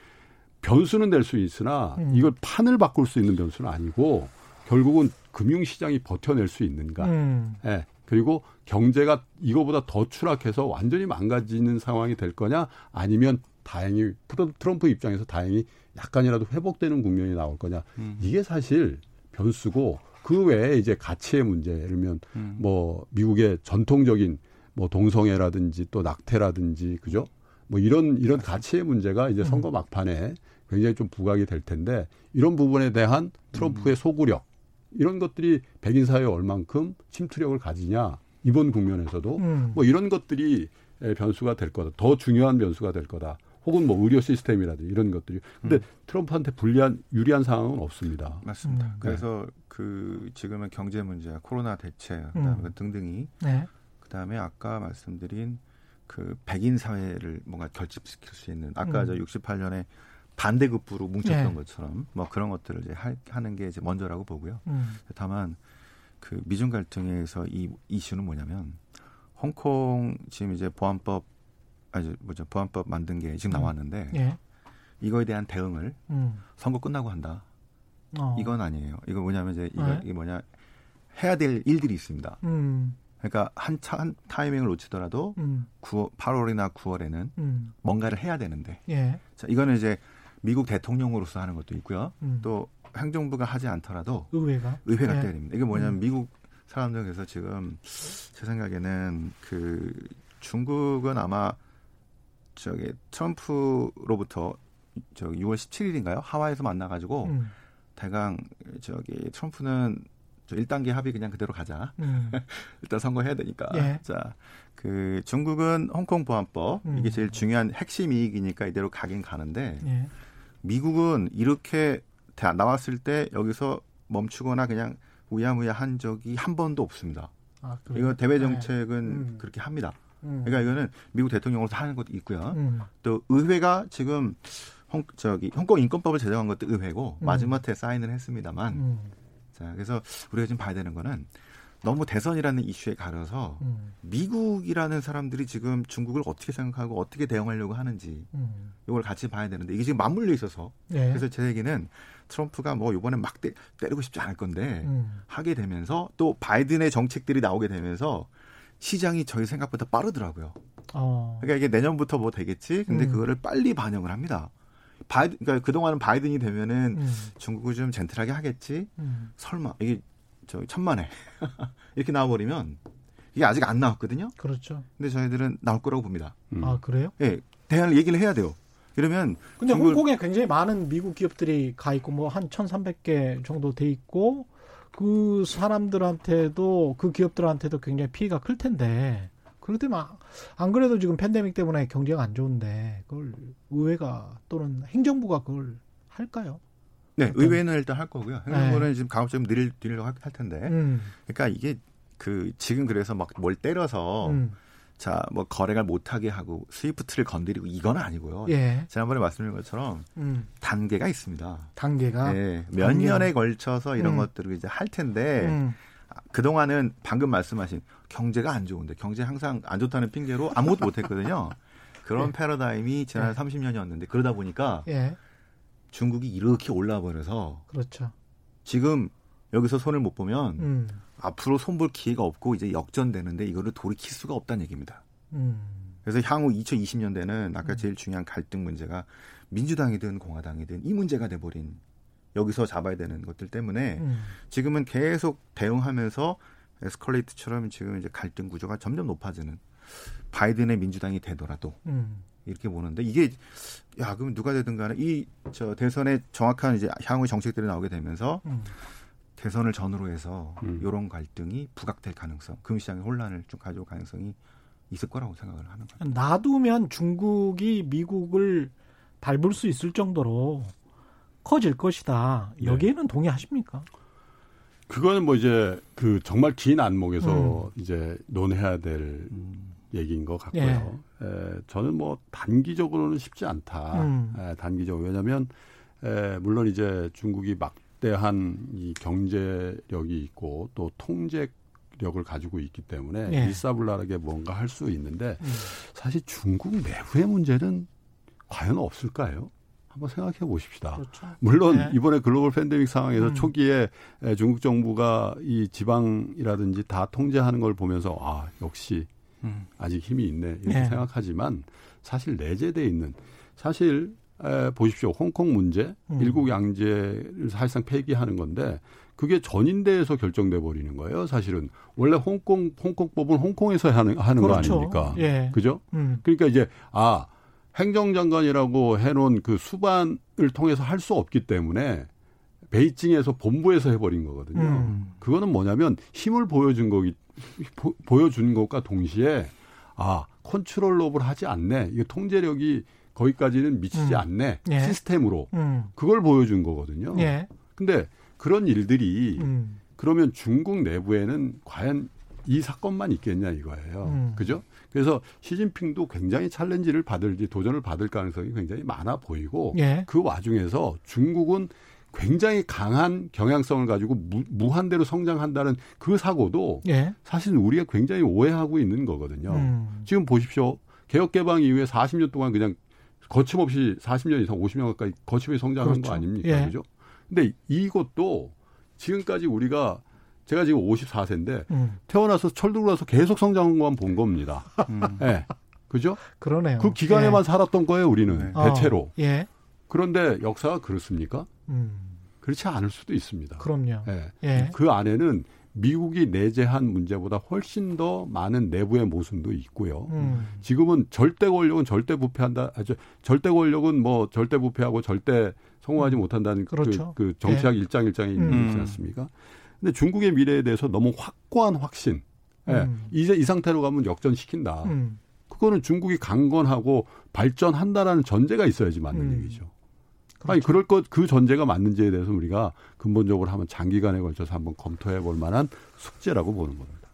변수는 될 수 있으나 음. 이걸 판을 바꿀 수 있는 변수는 아니고 결국은 금융시장이 버텨낼 수 있는가. 음. 예. 그리고 경제가 이거보다 더 추락해서 완전히 망가지는 상황이 될 거냐 아니면 다행히 트럼- 트럼프 입장에서 다행히 약간이라도 회복되는 국면이 나올 거냐 음. 이게 사실 변수고 그 외에 이제 가치의 문제 예를 들면 음. 뭐 미국의 전통적인 뭐 동성애라든지 또 낙태라든지 그죠 뭐 이런 이런 가치의 문제가 이제 선거 막판에 굉장히 좀 부각이 될 텐데 이런 부분에 대한 트럼프의 소구력 이런 것들이 백인 사회에 얼만큼 침투력을 가지냐 이번 국면에서도 음. 뭐 이런 것들이 에, 변수가 될 거다. 더 중요한 변수가 될 거다. 혹은 뭐 의료 시스템이라든지 이런 것들이. 근데 트럼프한테 불리한 유리한 상황은 없습니다. 맞습니다. 음. 그래서 그 지금은 경제 문제, 코로나 대체, 그다음에 음. 등등이 네. 그다음에 아까 말씀드린 그 백인 사회를 뭔가 결집시킬 수 있는 아까 음. 저 68년에 반대급부로 뭉쳤던 네. 것처럼 뭐 그런 것들을 이제 할- 하는 게 이제 먼저라고 보고요. 음. 다만 그 미중 갈등에서 이 이슈는 뭐냐면 홍콩 지금 이제 보안법 아니 뭐죠 보안법 만든 게 지금 음. 나왔는데 예. 이거에 대한 대응을 음. 선거 끝나고 한다. 어. 이건 아니에요. 이거 뭐냐면 이제 이거 네. 이게 뭐냐 해야 될 일들이 있습니다. 음. 그러니까 한, 차, 한 타이밍을 놓치더라도 음. 9월, 8월이나 9월에는 음. 뭔가를 해야 되는데 예. 자 이거는 이제 미국 대통령으로서 하는 것도 있고요. 음. 또 행정부가 하지 않더라도 의회가 의회가 예. 돼야 됩니다. 이게 뭐냐면 음. 미국 사람들에서 지금 제 생각에는 그 중국은 아마 저기 트럼프로부터 저기 6월 17일인가요? 하와이에서 만나가지고 음. 대강 저기 트럼프는 저 1단계 합의 그냥 그대로 가자. 음. 일단 선거해야 되니까. 예. 자, 그 중국은 홍콩 보안법 음. 이게 제일 중요한 핵심 이익이니까 이대로 가긴 가는데 예. 미국은 이렇게 다 나왔을 때 여기서 멈추거나 그냥 우야무야 한 적이 한 번도 없습니다. 아, 그래요? 이거 대외 네. 정책은 음. 그렇게 합니다. 음. 그러니까 이거는 미국 대통령으로서 하는 것도 있고요. 음. 또 의회가 지금 홍 저기 홍콩 인권법을 제정한 것도 의회고 음. 마지막에 사인을 했습니다만 음. 자 그래서 우리가 지금 봐야 되는 거는 너무 대선이라는 이슈에 가려서 음. 미국이라는 사람들이 지금 중국을 어떻게 생각하고 어떻게 대응하려고 하는지 음. 이걸 같이 봐야 되는데 이게 지금 맞물려 있어서 예. 그래서 제 얘기는 트럼프가 뭐 이번에 막 때, 때리고 싶지 않을 건데 음. 하게 되면서 또 바이든의 정책들이 나오게 되면서 시장이 저희 생각보다 빠르더라고요. 어. 그러니까 이게 내년부터 뭐 되겠지. 근데 음. 그거를 빨리 반영을 합니다. 바이든, 그러니까 그동안은 바이든이 되면은 음. 중국을 좀 젠틀하게 하겠지. 음. 설마 이게 저 천만에 이렇게 나와버리면 이게 아직 안 나왔거든요. 그렇죠. 근데 저희들은 나올 거라고 봅니다. 음. 아, 그래요? 예, 대안을 얘기를 해야 돼요. 이러면 근데 중국을- 홍콩에 굉장히 많은 미국 기업들이 가 있고 뭐한 1,300개 정도 돼 있고 그 사람들한테도 그 기업들한테도 굉장히 피해가 클 텐데 그렇게 되면 안 그래도 지금 팬데믹 때문에 경제가 안 좋은데 그걸 의회가 또는 행정부가 그걸 할까요? 네, 의회는 일단 할 거고요. 행정부는 네. 지금 가급적 느릴 느리려고 할, 할 텐데. 음, 그러니까 이게 그 지금 그래서 막 뭘 때려서 음, 자 뭐 거래가 못하게 하고 스위프트를 건드리고 이건 아니고요. 예, 지난번에 말씀드린 것처럼 음, 단계가 있습니다. 단계가 네, 몇 단계. 년에 걸쳐서 이런 음. 것들을 이제 할 텐데 음, 그 동안은 방금 말씀하신 경제가 안 좋은데 경제 항상 안 좋다는 핑계로 아무것도 못했거든요. 그런 예. 패러다임이 지난 예. 30년이었는데 그러다 보니까 예, 중국이 이렇게 올라 버려서 그렇죠. 지금 여기서 손을 못 보면 음, 앞으로 손볼 기회가 없고 이제 역전되는데 이거를 돌이킬 수가 없다는 얘기입니다. 음, 그래서 향후 2020년대는 아까 제일 중요한 갈등 문제가 민주당이든 공화당이든 이 문제가 돼버린 여기서 잡아야 되는 것들 때문에 음, 지금은 계속 대응하면서 에스컬레이트처럼 지금 이제 갈등 구조가 점점 높아지는 바이든의 민주당이 되더라도 음, 이렇게 보는데 이게 야 그럼 누가 되든 간에 이 저 대선에 정확한 이제 향후의 정책들이 나오게 되면서 음. 대선을 전후로 해서 음. 이런 갈등이 부각될 가능성, 금시장의 혼란을 좀 가져올 가능성이 있을 거라고 생각을 하는 거예요. 놔두면 중국이 미국을 밟을 수 있을 정도로 커질 것이다. 네. 여기에는 동의하십니까? 그거는 뭐 이제 그 정말 긴 안목에서 음. 이제 논해야 될 음. 얘기인 것 같고요. 예. 에, 저는 뭐 단기적으로는 쉽지 않다. 음. 에, 단기적으로 왜냐하면 에, 물론 이제 중국이 막대한 이 경제력이 있고 또 통제 력을 가지고 있기 때문에 예. 일사불란하게 뭔가 할 수 있는데 음. 사실 중국 내부의 문제는 과연 없을까요? 한번 생각해 보십시다. 그렇죠. 물론 네. 이번에 글로벌 팬데믹 상황에서 음. 초기에 에, 중국 정부가 이 지방이라든지 다 통제하는 걸 보면서 아 역시 음. 아직 힘이 있네 이렇게 네. 생각하지만 사실 내재돼 있는 사실 에, 보십시오 홍콩 문제 음. 일국 양제를 사실상 폐기하는 건데 그게 전인대에서 결정돼 버리는 거예요 사실은 원래 홍콩 홍콩법은 홍콩에서 하는 하는 그렇죠. 거 아닙니까 예. 그죠 음. 그러니까 이제 아 행정장관이라고 해놓은 그 수반을 통해서 할 수 없기 때문에 베이징에서 본부에서 해버린 거거든요. 음. 그거는 뭐냐면 힘을 보여준 거기 보, 보여준 것과 동시에 아 컨트롤업을 하지 않네. 이게 통제력이 거기까지는 미치지 음. 않네. 예. 시스템으로 음. 그걸 보여준 거거든요. 예. 근데 그런 일들이 음. 그러면 중국 내부에는 과연 이 사건만 있겠냐 이거예요. 음. 그죠? 그래서 시진핑도 굉장히 챌린지를 받을지 도전을 받을 가능성이 굉장히 많아 보이고 예. 그 와중에서 중국은 굉장히 강한 경향성을 가지고 무, 무한대로 성장한다는 그 사고도 예. 사실 우리가 굉장히 오해하고 있는 거거든요. 음. 지금 보십시오. 개혁 개방 이후에 40년 동안 그냥 거침없이 40년 이상 50년 가까이 거침없이 성장한 그렇죠. 거 아닙니까? 예. 그죠? 근데 이것도 지금까지 우리가 제가 지금 54세인데 음. 태어나서 철들고 나서 계속 성장한 것만 본 겁니다. 음. 예. 그죠? 그러네요. 그 기간에만 살았던 거예요, 우리는. 네. 대체로. 어. 예. 그런데 역사가 그렇습니까? 음. 그렇지 않을 수도 있습니다. 그럼요. 예. 예. 그 안에는 미국이 내재한 문제보다 훨씬 더 많은 내부의 모순도 있고요. 음. 지금은 절대 권력은 절대 부패한다. 아, 저, 절대 권력은 뭐 절대 부패하고 절대 성공하지 못한다는 그- 그렇죠. 그, 정치학 일장 일장이 음. 있지 않습니까? 근데 중국의 미래에 대해서 너무 확고한 확신. 예. 음. 이제 이 상태로 가면 역전시킨다. 음. 그거는 중국이 강건하고 발전한다라는 전제가 있어야지 맞는 음. 얘기죠. 아니 그렇죠. 그럴 것 그 전제가 맞는지에 대해서 우리가 근본적으로 한번 장기간에 걸쳐서 한번 검토해 볼 만한 숙제라고 보는 겁니다.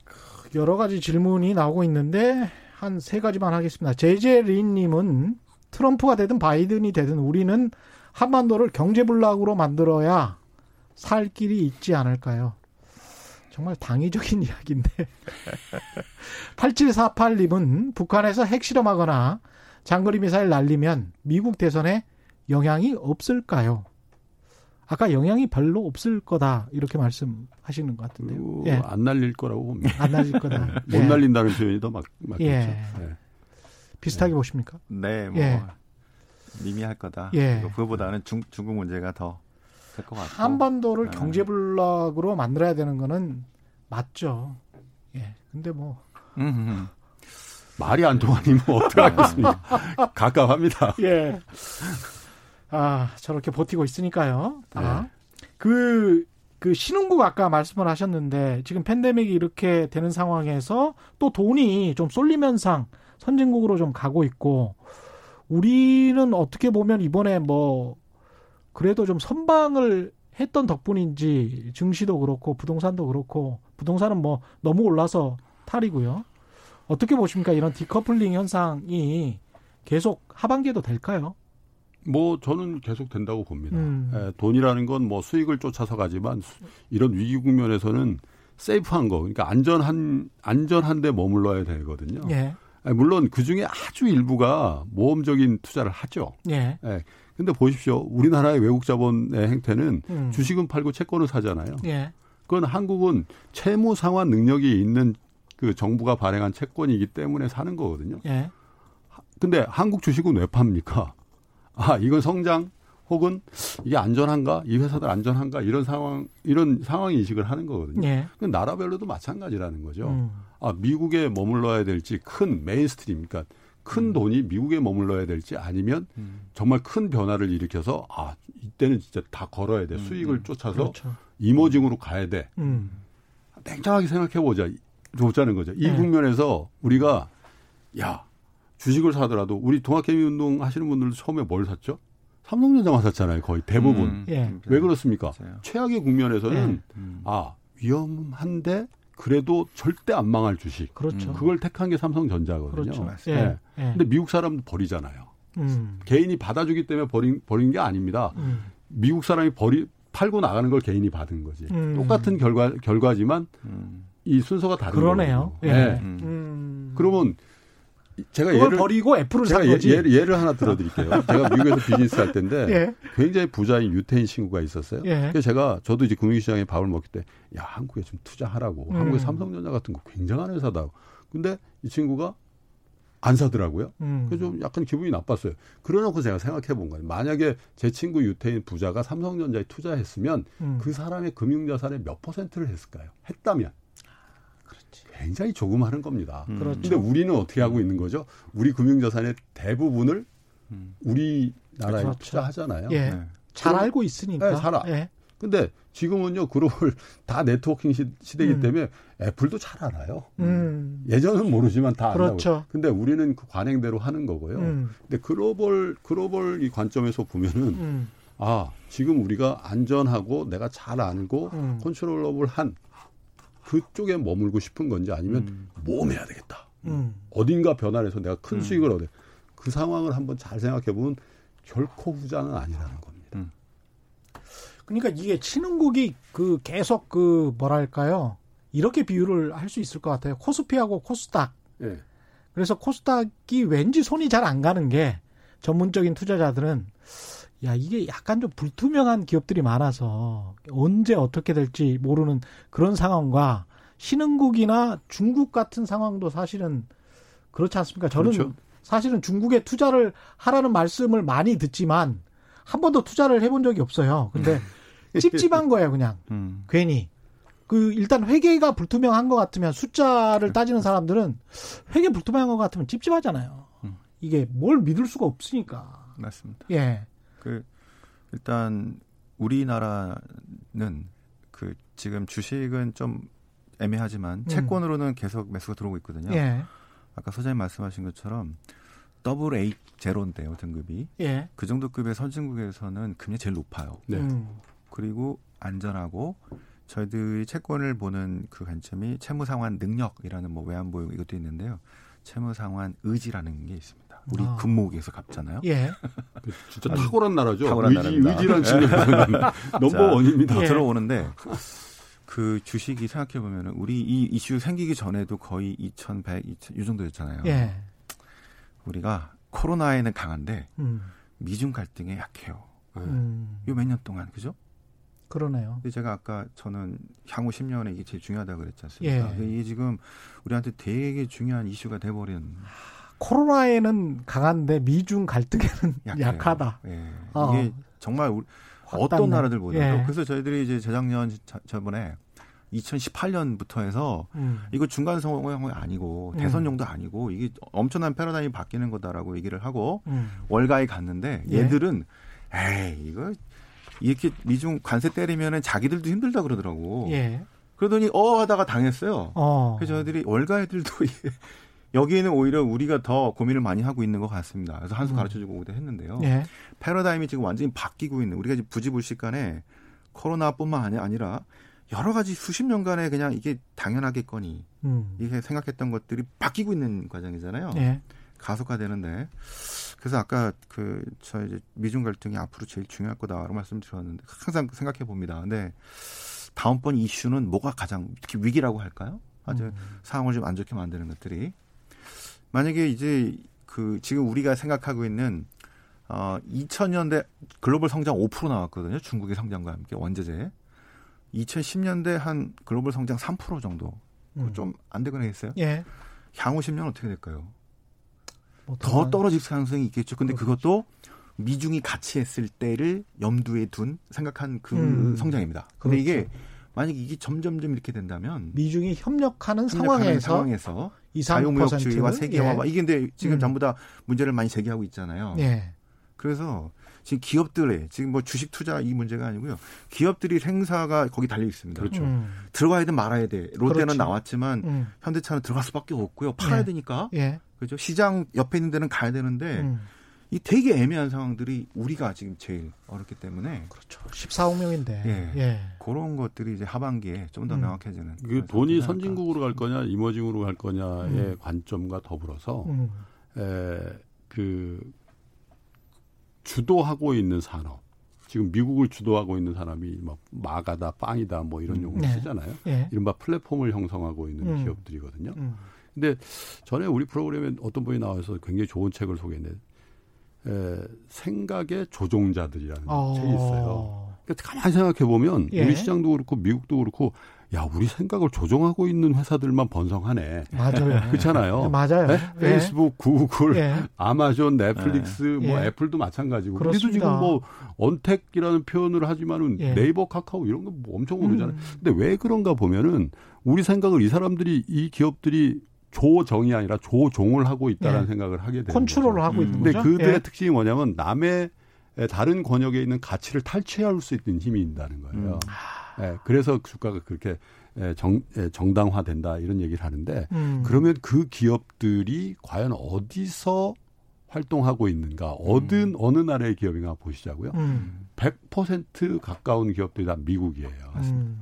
여러 가지 질문이 나오고 있는데 한 세 가지만 하겠습니다. 제제린님은 트럼프가 되든 바이든이 되든 우리는 한반도를 경제불락으로 만들어야 살 길이 있지 않을까요? 정말 당위적인 이야기인데. 8748님은 북한에서 핵실험하거나 장거리 미사일 날리면 미국 대선에 영향이 없을까요? 아까 영향이 별로 없을 거다 이렇게 말씀하시는 것 같은데요. 그, 예. 안 날릴 거라고 봅니다. 안 날릴 거다. 못 예. 날린다는 표현이 더 맞, 맞겠죠. 예. 예. 비슷하게 보십니까? 네, 뭐 예. 미미할 거다. 예. 그거보다는 중, 중국 문제가 더 될 것 같고. 한반도를 네. 경제 블록으로 만들어야 되는 거는 맞죠. 예. 근데 뭐 음. 말이 안 통하니 뭐 어떡하겠습니까? 가깝합니다. 예. 아, 저렇게 버티고 있으니까요. 네. 아. 그, 그 신흥국 아까 말씀을 하셨는데 지금 팬데믹이 이렇게 되는 상황에서 또 돈이 좀 쏠림 현상 선진국으로 좀 가고 있고 우리는 어떻게 보면 이번에 뭐 그래도 좀 선방을 했던 덕분인지 증시도 그렇고 부동산도 그렇고 부동산은 뭐 너무 올라서 탈이고요. 어떻게 보십니까? 이런 디커플링 현상이 계속 하반기에도 될까요? 뭐 저는 계속 된다고 봅니다. 음. 예, 돈이라는 건 뭐 수익을 쫓아서 가지만 수- 이런 위기 국면에서는 세이프한 거, 그러니까 안전한 안전한 데 머물러야 되거든요. 예. 아니, 물론 그 중에 아주 일부가 모험적인 투자를 하죠. 예. 예. 근데 보십시오. 우리나라의 외국 자본의 행태는 음. 주식은 팔고 채권을 사잖아요. 예. 그건 한국은 채무 상환 능력이 있는 그 정부가 발행한 채권이기 때문에 사는 거거든요. 예. 근데 한국 주식은 왜 팝니까? 아, 이건 성장 혹은 이게 안전한가? 이 회사들 안전한가? 이런 상황, 이런 상황 인식을 하는 거거든요. 예. 그 나라별로도 마찬가지라는 거죠. 음. 아, 미국에 머물러야 될지 큰 mainstream, 그러니까 큰 돈이 미국에 머물러야 될지 아니면 음. 정말 큰 변화를 일으켜서 아, 이때는 진짜 다 걸어야 돼. 수익을 쫓아서 그렇죠. emerging으로 가야 돼. 음. 냉정하게 생각해 보자. 보자는 거죠. 이 네. 국면에서 우리가 야 주식을 사더라도 우리 동학개미 운동 하시는 분들도 처음에 뭘 샀죠? 삼성전자만 샀잖아요. 거의 대부분. 음. 예. 왜 그렇습니까? 맞아요. 최악의 국면에서는 네. 음. 아 위험한데 그래도 절대 안 망할 주식. 그렇죠. 음. 그걸 택한 게 삼성전자거든요. 그렇죠. 예. 네. 예. 근데 미국 사람도 버리잖아요. 음. 개인이 받아주기 때문에 버린 버린 게 아닙니다. 음. 미국 사람이 버리 팔고 나가는 걸 개인이 받은 거지. 음. 똑같은 결과 결과지만 음. 이 순서가 다른 그러네요. 거거든요. 예. 네. 음. 음. 그러면 제가 그걸 예를 버리고 애플을 산 제가 예, 거지. 예를, 예를 하나 들어드릴게요. 제가 미국에서 비즈니스 할 때인데 예. 굉장히 부자인 유태인 친구가 있었어요. 예. 그래서 제가 저도 이제 금융시장에 밥을 먹을 때야 한국에 좀 투자하라고 음. 한국의 삼성전자 같은 거 굉장한 회사다. 근데 이 친구가 안 사더라고요. 음. 그래서 좀 약간 기분이 나빴어요. 그러놓고 제가 생각해 본 거예요. 만약에 제 친구 유태인 부자가 삼성전자에 투자했으면 음. 그 사람의 금융자산의 몇 퍼센트를 했을까요? 했다면. 굉장히 조금 하는 겁니다. 음. 그렇죠. 근데 우리는 어떻게 하고 있는 거죠? 우리 금융자산의 대부분을 음. 우리나라에 그렇죠. 투자하잖아요. 예. 네. 잘 알고 있으니까. 네, 잘 아- 예. 근데 지금은요, 글로벌 다 네트워킹 시, 시대이기 음. 때문에 애플도 잘 알아요. 음. 예전은 모르지만 다 안다고. 그렇죠. 근데 우리는 그 관행대로 하는 거고요. 음. 근데 글로벌 글로벌 이 관점에서 보면은 음. 아 지금 우리가 안전하고 내가 잘 알고 음. controllable한 그쪽에 머물고 싶은 건지 아니면 음. 모험해야 되겠다. 음. 어딘가 변화를 해서 내가 큰 음. 수익을 얻어. 그 상황을 한번 잘 생각해 보면 결코 후자는 아니라는 겁니다. 그러니까 이게 치는국이 그 계속 그 뭐랄까요? 이렇게 비유를 할 수 있을 것 같아요. 코스피하고 코스닥. 예. 그래서 코스닥이 왠지 손이 잘 안 가는 게 전문적인 투자자들은 야 이게 약간 좀 불투명한 기업들이 많아서 언제 어떻게 될지 모르는 그런 상황과 신흥국이나 중국 같은 상황도 사실은 그렇지 않습니까? 저는 그렇죠. 사실은 중국에 투자를 하라는 말씀을 많이 듣지만 한 번도 투자를 해본 적이 없어요. 근데 찝찝한 거예요, 그냥 음. 괜히. 그 일단 회계가 불투명한 것 같으면 숫자를 따지는 사람들은 회계 불투명한 것 같으면 찝찝하잖아요. 음. 이게 뭘 믿을 수가 없으니까. 맞습니다. 예. 그 일단 우리나라는 그 지금 주식은 좀 애매하지만 음. 채권으로는 계속 매수가 들어오고 있거든요. 예. 아까 소장님 말씀하신 것처럼 더블 A 제로인데요 등급이 예. 그 정도 급의 선진국에서는 금리 제일 높아요. 네. 음. 그리고 안전하고 저희들이 채권을 보는 그 관점이 채무 상환 능력이라는 뭐 외환보유 이것도 있는데요. 채무 상환 의지라는 게 있습니다. 우리 아. 금목에서 갚잖아요. 예. 그 진짜 탁월한 나라죠. 탁월한 의지, 나라입니다. 의지란 측면에서는 넘버 자, 원입니다. 예. 들어오는데 그 주식이 생각해 보면은 우리 이 이슈 생기기 전에도 거의 2,100, 2,000, 이 정도였잖아요. 예. 우리가 코로나에는 강한데 음. 미중 갈등에 약해요. 음. 요몇 년 동안 그죠? 그러네요. 근데 제가 아까 저는 향후 10년에 이게 제일 중요하다고 그랬지 않습니까? 예. 이게 지금 우리한테 되게 중요한 이슈가 돼버린 코로나에는 강한데 미중 갈등에는 약해요. 약하다. 예. 어. 이게 정말 우리 확 어떤. 나라들보다도 예. 그래서 저희들이 이제 재작년 저- 저번에 2018년부터 해서 음. 이거 중간 상황이 아니고 음. 대선용도 아니고 이게 엄청난 패러다임이 바뀌는 거다라고 얘기를 하고 음. 월가에 갔는데 예. 얘들은 에이 이거 이렇게 미중 관세 때리면은 자기들도 힘들다 그러더라고. 예. 그러더니 어 하다가 당했어요. 어. 그래서 저희들이 월가 애들도 이게 여기에는 오히려 우리가 더 고민을 많이 하고 있는 것 같습니다. 그래서 한수 음. 가르쳐주고 오기도 했는데요. 예. 패러다임이 지금 완전히 바뀌고 있는 우리가 지금 부지불식간에 코로나뿐만 아니- 아니라 여러 가지 수십 년간에 그냥 이게 당연하겠거니 음. 이게 생각했던 것들이 바뀌고 있는 과정이잖아요. 예. 가속화되는데 그래서 아까 그 저 이제 미중 갈등이 앞으로 제일 중요할 거다라고 말씀드렸는데 항상 생각해 봅니다. 근데 다음번 이슈는 뭐가 가장 특히 위기라고 할까요? 아주 음. 상황을 좀 안 좋게 만드는 것들이 만약에 이제 그 지금 우리가 생각하고 있는 어 2000년대 글로벌 성장 5% 나왔거든요. 중국의 성장과 함께 원자재. 2010년대 한 글로벌 성장 3% 정도. 음. 좀안 되거나 했어요. 예. 향후 10년 어떻게 될까요? 뭐 더 떨어질 가능성이 있겠죠. 근데. 그것도 미중이 같이 했을 때를 염두에 둔 생각한 그 음. 성장입니다. 근데 이게 그렇죠. 만약 이게 점점점 이렇게 된다면 미중이 협력하는 협력하는 상황에서 상황에서 2, 3%. 자유무역주의와 세계화와 이게 근데 지금 음. 전부 다 문제를 많이 제기하고 있잖아요. 예. 그래서 지금 기업들의 지금 뭐 주식 투자 이 문제가 아니고요. 기업들이 생사가 거기 달려 있습니다. 그렇죠. 음. 들어가야 돼 말아야 돼. 롯데는 그렇죠. 나왔지만 음. 현대차는 들어갈 수밖에 없고요. 팔아야 네. 되니까. 예. 그죠? 시장 옆에 있는 데는 가야 되는데 음. 이 되게 애매한 상황들이 우리가 지금 제일 어렵기 때문에 그렇죠. 14억 명인데. 예. 예. 그런 것들이 이제 하반기에 좀더 음. 명확해지는. 그 돈이 선진국으로 갈 거냐 이머징으로 갈 거냐의 음. 관점과 더불어서 음. 에, 그 주도하고 있는 산업 지금 미국을 주도하고 있는 사람이 막 마가다 빵이다 뭐 이런 음. 용어 네. 쓰잖아요. 예. 이른바 플랫폼을 형성하고 있는 음. 기업들이거든요. 음. 근데 전에 우리 프로그램에 어떤 분이 나와서 굉장히 좋은 책을 소개했는데 에, 생각의 조종자들이라는 어. 책이 있어요. 그러니까 가만히 생각해 보면 예. 우리 시장도 그렇고 미국도 그렇고 야 우리 생각을 조종하고 있는 회사들만 번성하네. 맞아요. 그렇잖아요. 맞아요. 네? 예. 페이스북, 구글, 예. 아마존, 넷플릭스, 뭐 예. 애플도 마찬가지고. 우리도 그렇습니다. 지금 뭐 언택이라는 표현을 하지만은 예. 네이버, 카카오 이런 거 뭐 엄청 오르잖아요. 음. 근데 왜 그런가 보면은 우리 생각을 이 사람들이 이 기업들이 조정이 아니라 조종을 하고 있다는 예. 생각을 하게 되는 컨트롤을. 하고 음. 있는 근데 거죠. 그들의 예. 특징이 뭐냐면 남의 에, 다른 권역에 있는 가치를 탈취할 수 있는 힘이 있다는 거예요. 음. 예, 그래서 주가가 그렇게 에, 정, 에, 정당화된다 이런 얘기를 하는데 음. 그러면 그 기업들이 과연 어디서 활동하고 있는가, 어느 어느 나라의 기업인가 보시자고요. 음. 100% 가까운 기업들이 다 미국이에요. 음.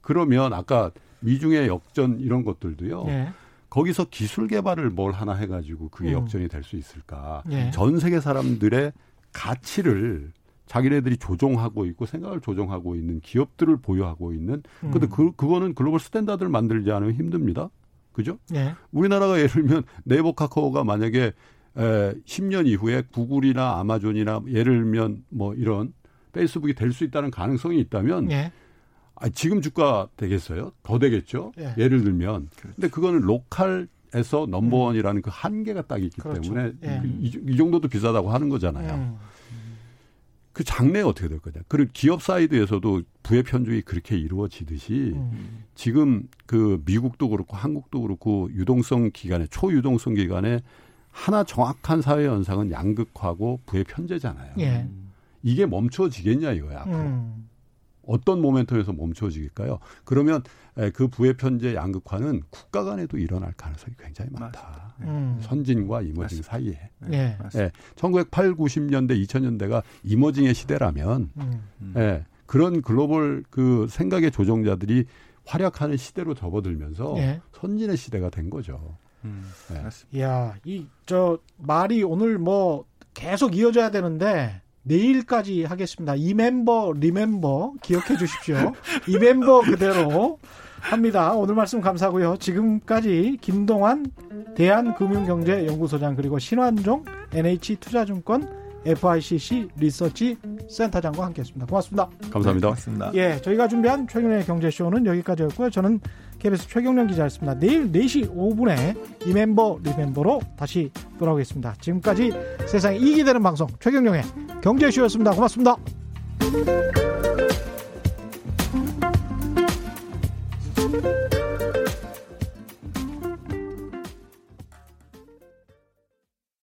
그러면 아까 미중의 역전 이런 것들도요. 예. 거기서 기술 개발을 뭘 하나 해가지고 그게 음. 역전이 될 수 있을까? 예. 전 세계 사람들의 가치를 자기네들이 조종하고 있고 생각을 조종하고 있는 기업들을 보유하고 있는. 근데 음. 그 그거는 global standard를 만들지 않으면 힘듭니다. 그죠? 예. 우리나라가 예를 들면 네이버 카카오가 만약에 에, 10년 이후에 구글이나 아마존이나 예를 들면 뭐 이런 페이스북이 될 수 있다는 가능성이 있다면 예. 아, 지금 주가 되겠어요? 더 되겠죠? 예. 예를 들면. 근데 그거는 local에서 넘버원이라는 그 한계가 딱 있기 그렇죠. 때문에 예. 그 이, 이 정도도 비싸다고 하는 거잖아요. 음. 그 장래가 어떻게 될 거냐. 그리고 기업 사이드에서도 부의 편중이 그렇게 이루어지듯이 음. 지금 그 미국도 그렇고 한국도 그렇고 유동성 기간에 초유동성 기간에 하나 정확한 사회 현상은 양극화고 부의 편재잖아요. 예. 이게 멈춰지겠냐 이거야. 앞으로. 음. 어떤 모멘텀에서 멈춰지겠까요? 그러면 에, 그 부의 편제 양극화는 국가 간에도 일어날 가능성이 굉장히 많다. 음. 선진과 이머징 사이에. 예. 맞습니다. 예, 1980, 90년대, 2000년대가 이머징의 시대라면 음. 예, 그런 글로벌 그 생각의 조종자들이 활약하는 시대로 접어들면서 예. 선진의 시대가 된 거죠. 음, 네. 맞습니다. 이야, 이, 저, 말이 오늘 뭐 계속 이어져야 되는데, 내일까지 하겠습니다. 이 멤버, 리멤버 기억해 주십시오. 이 멤버 그대로 합니다. 오늘 말씀 감사하고요. 지금까지 김동환 대한금융경제연구소장 그리고 신환종 NH투자증권 FICC 리서치 센터장과 함께했습니다. 고맙습니다. 감사합니다. 고맙습니다. 예, 저희가 준비한 최경련의 경제쇼는 여기까지였고요. 저는 KBS 최경련 기자였습니다. 내일 4시 5분에 이멤버 리멤버로 다시 돌아오겠습니다. 지금까지 세상에 이익이 되는 방송 최경련의 경제쇼였습니다. 고맙습니다.